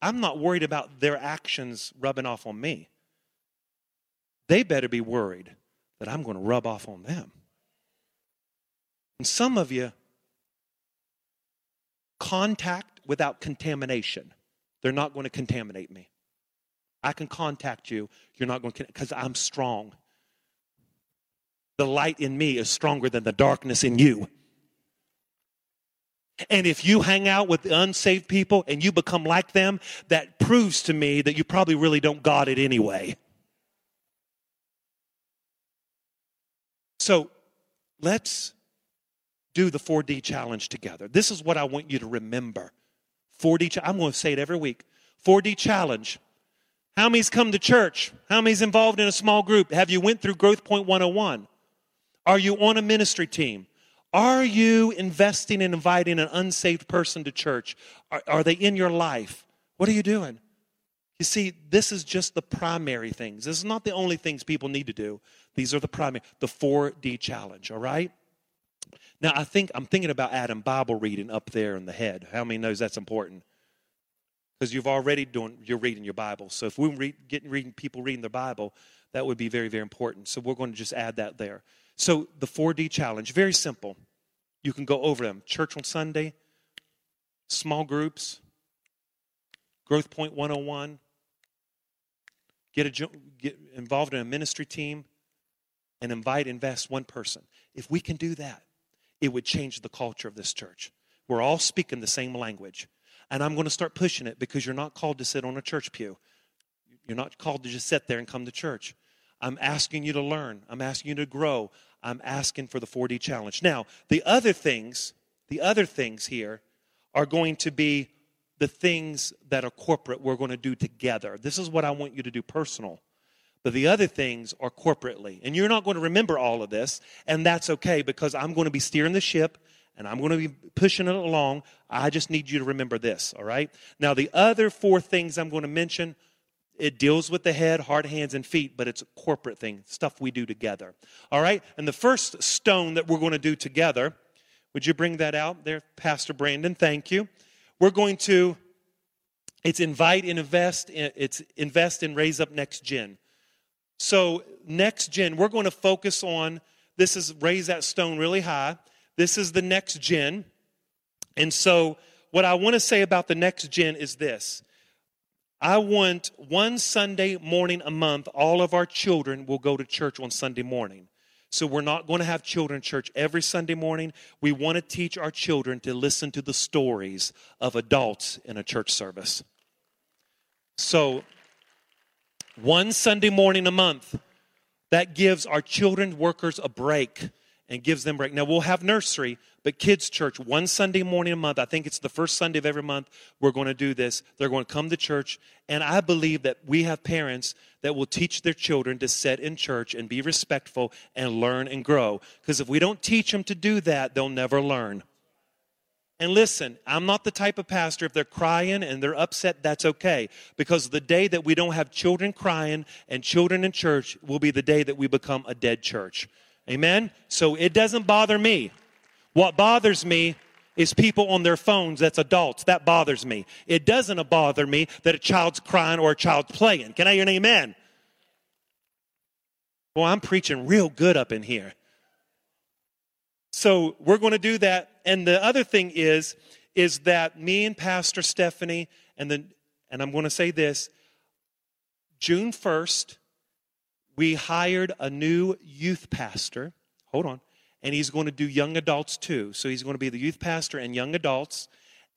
I'm not worried about their actions rubbing off on me. They better be worried that I'm going to rub off on them. And some of you, contact without contamination. They're not going to contaminate me. I can contact you. You're not going to, because I'm strong. The light in me is stronger than the darkness in you. And if you hang out with unsaved people and you become like them, that proves to me that you probably really don't got it anyway. So let's do the 4D challenge together. This is what I want you to remember. 4D, I'm going to say it every week. 4D challenge. How many's come to church? How many's involved in a small group? Have you went through Growth Point 101? Are you on a ministry team? Are you investing in inviting an unsaved person to church? Are, are they in your life? What are you doing? You see, this is just the primary things. This is not the only things people need to do. These are the primary, the 4D challenge, all right? Now, I think I'm thinking about adding Bible reading up there in the head. How many knows that's important? Because you've already doing you're reading your Bible. So if we read, getting reading people reading their Bible, that would be very very important. So we're going to just add that there. So the 4D challenge, very simple. You can go over them. Church on Sunday, small groups, Growth Point 101, get, a, get involved in a ministry team, and invite, invest one person. If we can do that, it would change the culture of this church. We're all speaking the same language. And I'm going to start pushing it because you're not called to sit on a church pew. You're not called to just sit there and come to church. I'm asking you to learn. I'm asking you to grow. I'm asking for the 4D challenge. Now, the other things, the other things here are going to be the things that are corporate we're going to do together. This is what I want you to do personal. But the other things are corporately. And you're not going to remember all of this, and that's okay because I'm going to be steering the ship and I'm going to be pushing it along. I just need you to remember this, all right? Now, the other four things I'm going to mention, it deals with the head, heart, hands, and feet, but it's a corporate thing, stuff we do together, all right? And the first stone that we're going to do together, would you bring that out there, Pastor Brandon? Thank you. We're going to, it's invite and invest, it's invest and raise up next gen. So, next gen, we're going to focus on this is raise that stone really high. This is the next gen. And so, what I want to say about the next gen is this I want one Sunday morning a month, all of our children will go to church on Sunday morning. So, we're not going to have children church every Sunday morning. We want to teach our children to listen to the stories of adults in a church service. So, one Sunday morning a month. That gives our children workers a break and gives them break. Now we'll have nursery, but kids church one Sunday morning a month. I think it's the first Sunday of every month. We're going to do this. They're going to come to church, and I believe that we have parents that will teach their children to sit in church and be respectful and learn and grow. Because if we don't teach them to do that, they'll never learn. And listen, I'm not the type of pastor, if they're crying and they're upset, that's okay. Because the day that we don't have children crying and children in church will be the day that we become a dead church. Amen? So it doesn't bother me. What bothers me is people on their phones that's adults. That bothers me. It doesn't bother me that a child's crying or a child's playing. Can I hear an amen? Well, I'm preaching real good up in here. So we're going to do that. And the other thing is, is that me and Pastor Stephanie, and then, and I'm going to say this, June 1st, we hired a new youth pastor. Hold on. And he's going to do young adults too. So he's going to be the youth pastor and young adults.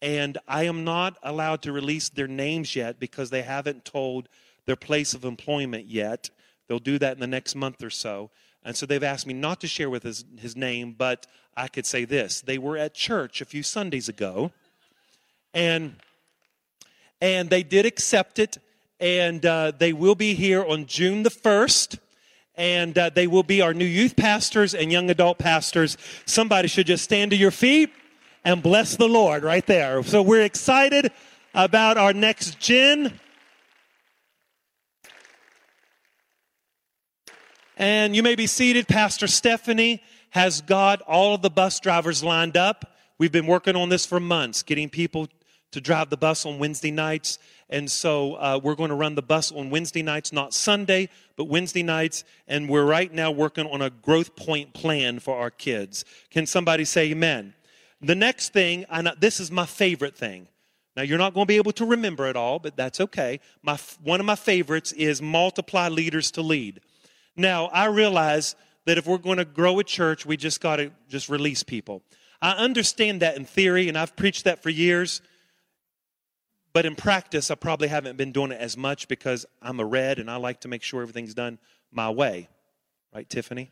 And I am not allowed to release their names yet because they haven't told their place of employment yet. They'll do that in the next month or so. And so they've asked me not to share with his, his name, but I could say this. They were at church a few Sundays ago, and, and they did accept it, and uh, they will be here on June the 1st. And uh, they will be our new youth pastors and young adult pastors. Somebody should just stand to your feet and bless the Lord right there. So we're excited about our next gen. And you may be seated. Pastor Stephanie has got all of the bus drivers lined up. We've been working on this for months, getting people to drive the bus on Wednesday nights. And so uh, we're going to run the bus on Wednesday nights, not Sunday, but Wednesday nights. And we're right now working on a growth point plan for our kids. Can somebody say amen? The next thing, and this is my favorite thing. Now, you're not going to be able to remember it all, but that's okay. My, one of my favorites is multiply leaders to lead. Now, I realize that if we're going to grow a church, we just got to just release people. I understand that in theory, and I've preached that for years. But in practice, I probably haven't been doing it as much because I'm a red and I like to make sure everything's done my way. Right, Tiffany?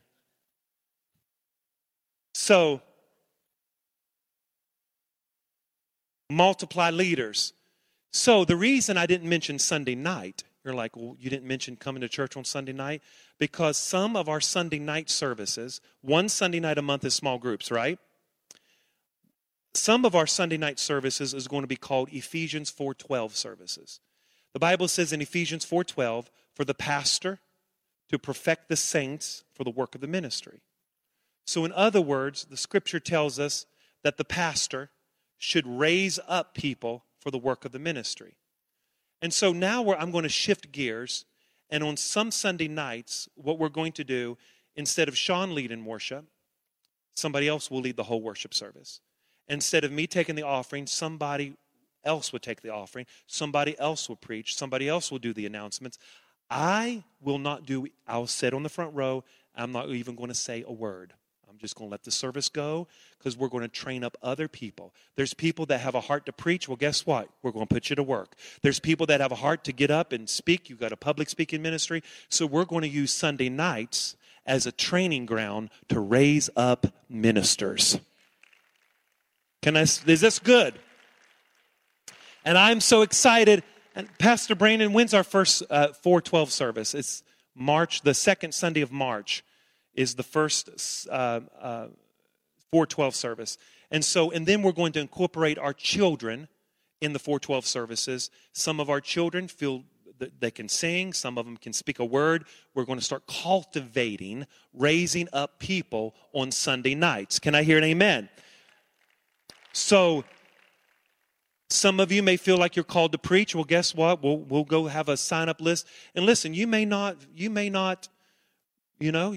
So, multiply leaders. So, the reason I didn't mention Sunday night, you're like, well, you didn't mention coming to church on Sunday night? Because some of our Sunday night services, one Sunday night a month is small groups, right? Some of our Sunday night services is going to be called Ephesians 4:12 services. The Bible says in Ephesians 4:12 for the pastor to perfect the saints for the work of the ministry. So in other words, the scripture tells us that the pastor should raise up people for the work of the ministry. And so now I'm going to shift gears and on some Sunday nights what we're going to do instead of Sean leading worship, somebody else will lead the whole worship service. Instead of me taking the offering, somebody else would take the offering, somebody else will preach, somebody else will do the announcements. I will not do, I'll sit on the front row. I'm not even going to say a word. I'm just going to let the service go because we're going to train up other people. There's people that have a heart to preach. Well, guess what? We're going to put you to work. There's people that have a heart to get up and speak. You've got a public speaking ministry. So we're going to use Sunday nights as a training ground to raise up ministers. Can I, is this good? And I'm so excited. And Pastor Brandon, when's our first uh, 412 service? It's March, the second Sunday of March is the first uh, uh, 412 service. And so, and then we're going to incorporate our children in the 412 services. Some of our children feel that they can sing, some of them can speak a word. We're going to start cultivating, raising up people on Sunday nights. Can I hear an amen? So, some of you may feel like you're called to preach. Well, guess what? We'll, we'll go have a sign up list. And listen, you may not, you may not, you know,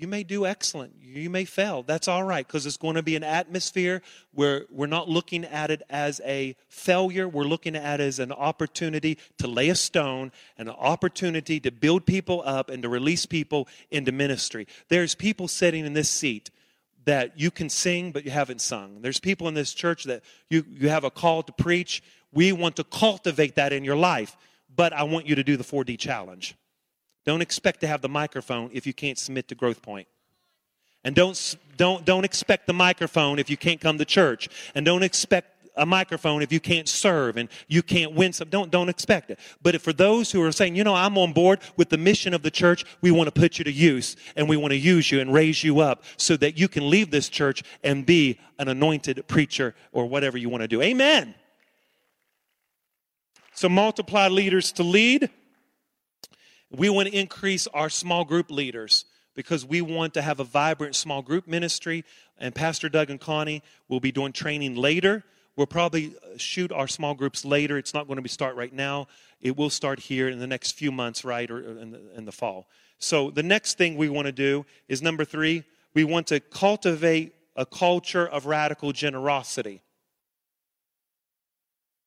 you may do excellent. You may fail. That's all right because it's going to be an atmosphere where we're not looking at it as a failure. We're looking at it as an opportunity to lay a stone an opportunity to build people up and to release people into ministry. There's people sitting in this seat that you can sing but you haven't sung. There's people in this church that you, you have a call to preach. We want to cultivate that in your life, but I want you to do the 4D challenge. Don't expect to have the microphone if you can't submit to Growth Point. And don't, don't, don't expect the microphone if you can't come to church. And don't expect a microphone if you can't serve and you can't win some. Don't, don't expect it. But for those who are saying, you know, I'm on board with the mission of the church, we want to put you to use and we want to use you and raise you up so that you can leave this church and be an anointed preacher or whatever you want to do. Amen. So multiply leaders to lead. We want to increase our small group leaders because we want to have a vibrant small group ministry. And Pastor Doug and Connie will be doing training later. We'll probably uh, shoot our small groups later. It's not going to be start right now. It will start here in the next few months, right, or in the, in the fall. So the next thing we want to do is number three. We want to cultivate a culture of radical generosity.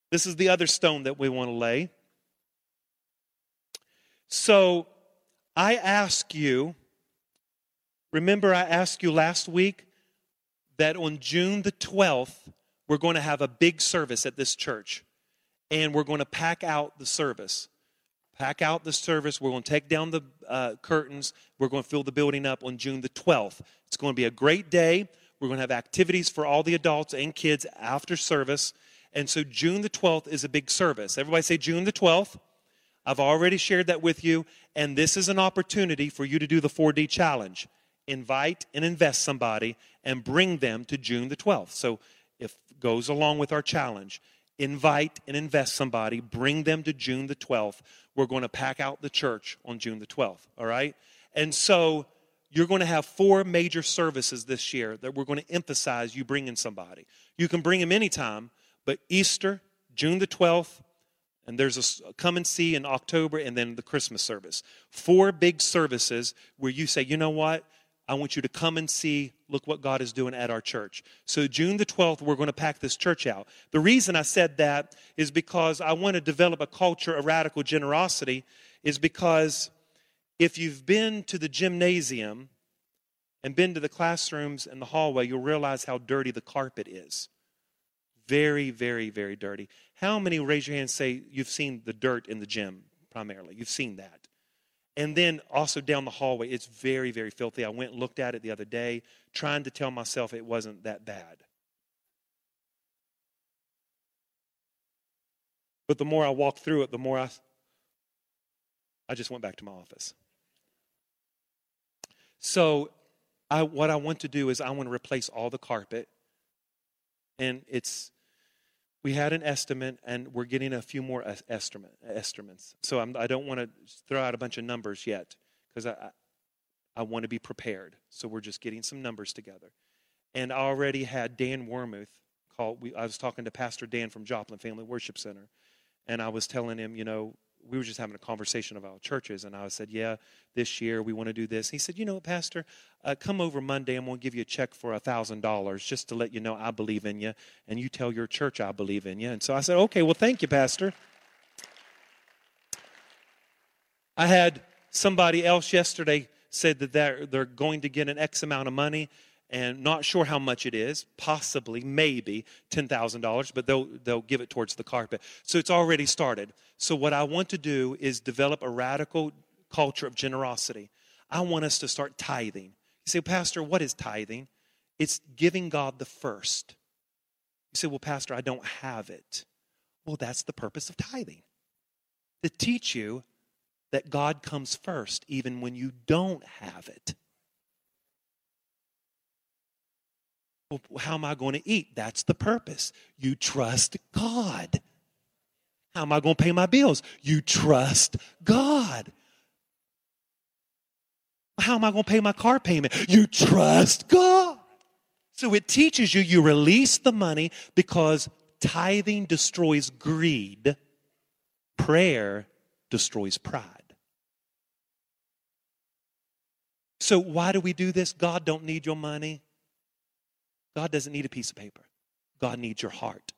This is the other stone that we want to lay. So I ask you, remember I asked you last week that on June the 12th, we're going to have a big service at this church. And we're going to pack out the service. Pack out the service. We're going to take down the uh, curtains. We're going to fill the building up on June the 12th. It's going to be a great day. We're going to have activities for all the adults and kids after service. And so June the 12th is a big service. Everybody say June the 12th. I've already shared that with you, and this is an opportunity for you to do the 4D challenge. Invite and invest somebody and bring them to June the 12th. So if goes along with our challenge, invite and invest somebody, bring them to June the 12th. We're going to pack out the church on June the 12th, all right? And so you're going to have four major services this year that we're going to emphasize you bringing somebody. You can bring them anytime, but Easter, June the 12th, and there's a come and see in October, and then the Christmas service. Four big services where you say, you know what? I want you to come and see, look what God is doing at our church. So, June the 12th, we're going to pack this church out. The reason I said that is because I want to develop a culture of radical generosity, is because if you've been to the gymnasium and been to the classrooms and the hallway, you'll realize how dirty the carpet is. Very, very, very dirty. How many raise your hand say you've seen the dirt in the gym primarily? You've seen that. And then also down the hallway, it's very, very filthy. I went and looked at it the other day, trying to tell myself it wasn't that bad. But the more I walked through it, the more I, I just went back to my office. So, I, what I want to do is I want to replace all the carpet. And it's we had an estimate and we're getting a few more estimate, estimates. So I'm, I do not want to throw out a bunch of numbers yet because I, I want to be prepared. So we're just getting some numbers together. And I already had Dan Wormuth call. We, I was talking to Pastor Dan from Joplin Family Worship Center, and I was telling him, you know, we were just having a conversation about churches, and I said, "Yeah, this year we want to do this." He said, "You know, Pastor, uh, come over Monday. Going to give you a check for a thousand dollars just to let you know I believe in you, and you tell your church I believe in you." And so I said, "Okay, well, thank you, Pastor." I had somebody else yesterday said that they're, they're going to get an X amount of money, and not sure how much it is, possibly, maybe $10,000, but they'll, they'll give it towards the carpet. So it's already started. So, what I want to do is develop a radical culture of generosity. I want us to start tithing. You say, Pastor, what is tithing? It's giving God the first. You say, Well, Pastor, I don't have it. Well, that's the purpose of tithing to teach you that God comes first, even when you don't have it. How am I going to eat? That's the purpose. You trust God. How am I going to pay my bills? You trust God. How am I going to pay my car payment? You trust God. So it teaches you, you release the money because tithing destroys greed, prayer destroys pride. So why do we do this? God don't need your money. God doesn't need a piece of paper. God needs your heart.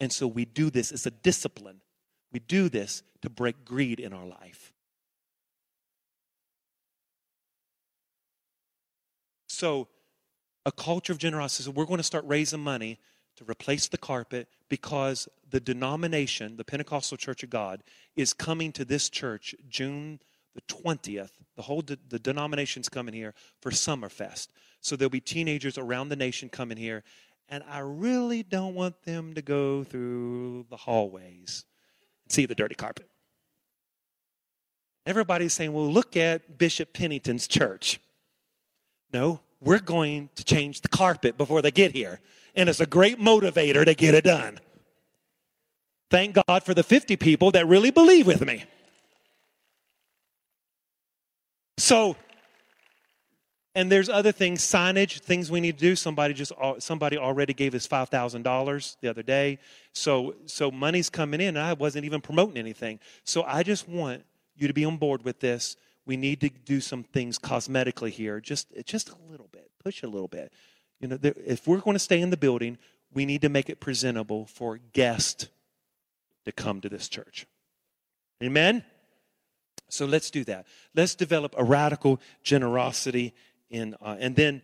And so we do this as a discipline. We do this to break greed in our life. So, a culture of generosity. So, we're going to start raising money to replace the carpet because the denomination, the Pentecostal Church of God, is coming to this church June the 20th. The whole de- the denomination's coming here for Summerfest. So there'll be teenagers around the nation coming here. And I really don't want them to go through the hallways and see the dirty carpet. Everybody's saying, well, look at Bishop Pennington's church. No, we're going to change the carpet before they get here. And it's a great motivator to get it done. Thank God for the 50 people that really believe with me. So and there's other things, signage, things we need to do. Somebody just uh, somebody already gave us five thousand dollars the other day, so so money's coming in. And I wasn't even promoting anything, so I just want you to be on board with this. We need to do some things cosmetically here, just just a little bit, push a little bit. You know, if we're going to stay in the building, we need to make it presentable for guests to come to this church. Amen. So let's do that. Let's develop a radical generosity in, uh, and then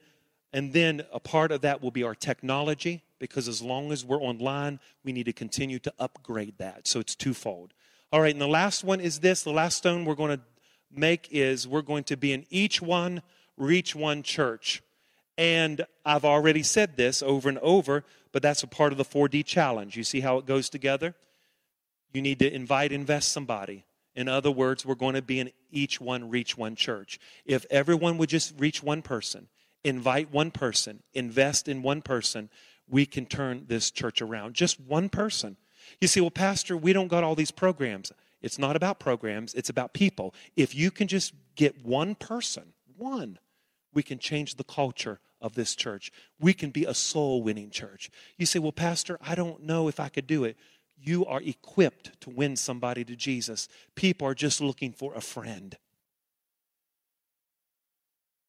and then a part of that will be our technology because as long as we're online, we need to continue to upgrade that. So it's twofold. All right, and the last one is this. The last stone we're going to make is we're going to be in each one, reach one church. And I've already said this over and over, but that's a part of the 4D challenge. You see how it goes together? You need to invite, invest somebody. In other words, we're going to be in each one reach one church. If everyone would just reach one person, invite one person, invest in one person, we can turn this church around. Just one person. You see, well, Pastor, we don't got all these programs. It's not about programs, it's about people. If you can just get one person, one, we can change the culture of this church. We can be a soul winning church. You say, well, Pastor, I don't know if I could do it you are equipped to win somebody to Jesus. People are just looking for a friend.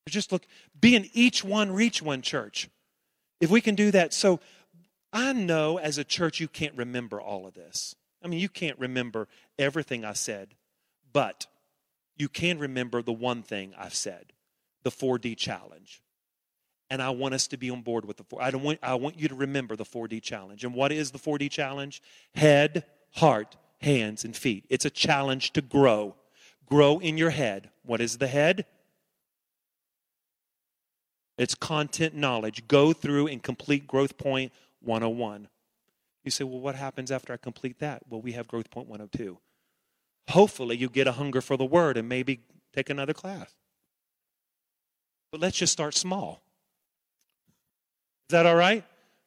Just look, be in each one, reach one church. If we can do that. So I know as a church you can't remember all of this. I mean, you can't remember everything I said, but you can remember the one thing I've said the 4D challenge. And I want us to be on board with the four. I, don't want, I want you to remember the 4D challenge. And what is the 4D challenge? Head, heart, hands, and feet. It's a challenge to grow. Grow in your head. What is the head? It's content knowledge. Go through and complete Growth Point 101. You say, well, what happens after I complete that? Well, we have Growth Point 102. Hopefully, you get a hunger for the Word and maybe take another class. But let's just start small. Is that all right?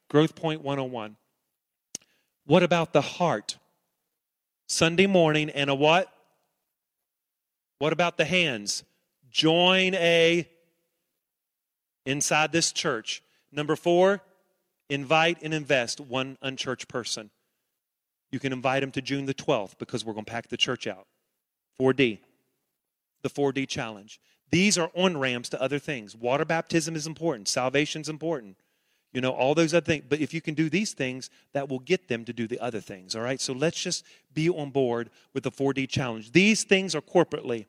Growth Point 101. What about the heart? Sunday morning and a what? What about the hands? Join a inside this church. Number four, invite and invest one unchurched person. You can invite them to June the 12th because we're going to pack the church out. 4D, the 4D challenge. These are on ramps to other things. Water baptism is important, salvation is important. You know, all those other things. But if you can do these things, that will get them to do the other things. All right? So let's just be on board with the 4D challenge. These things are corporately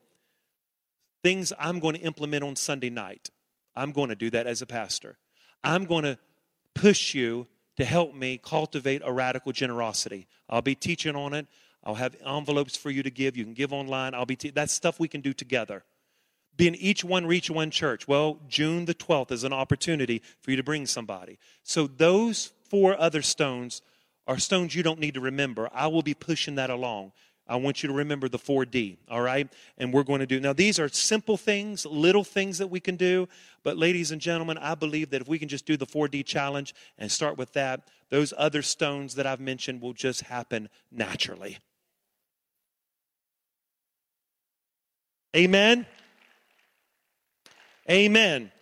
things I'm going to implement on Sunday night. I'm going to do that as a pastor. I'm going to push you to help me cultivate a radical generosity. I'll be teaching on it. I'll have envelopes for you to give. You can give online. I'll be te- that's stuff we can do together. Being each one reach one church. Well, June the 12th is an opportunity for you to bring somebody. So those four other stones are stones you don't need to remember. I will be pushing that along. I want you to remember the 4D, all right? And we're going to do. Now, these are simple things, little things that we can do. But, ladies and gentlemen, I believe that if we can just do the 4D challenge and start with that, those other stones that I've mentioned will just happen naturally. Amen? Amen.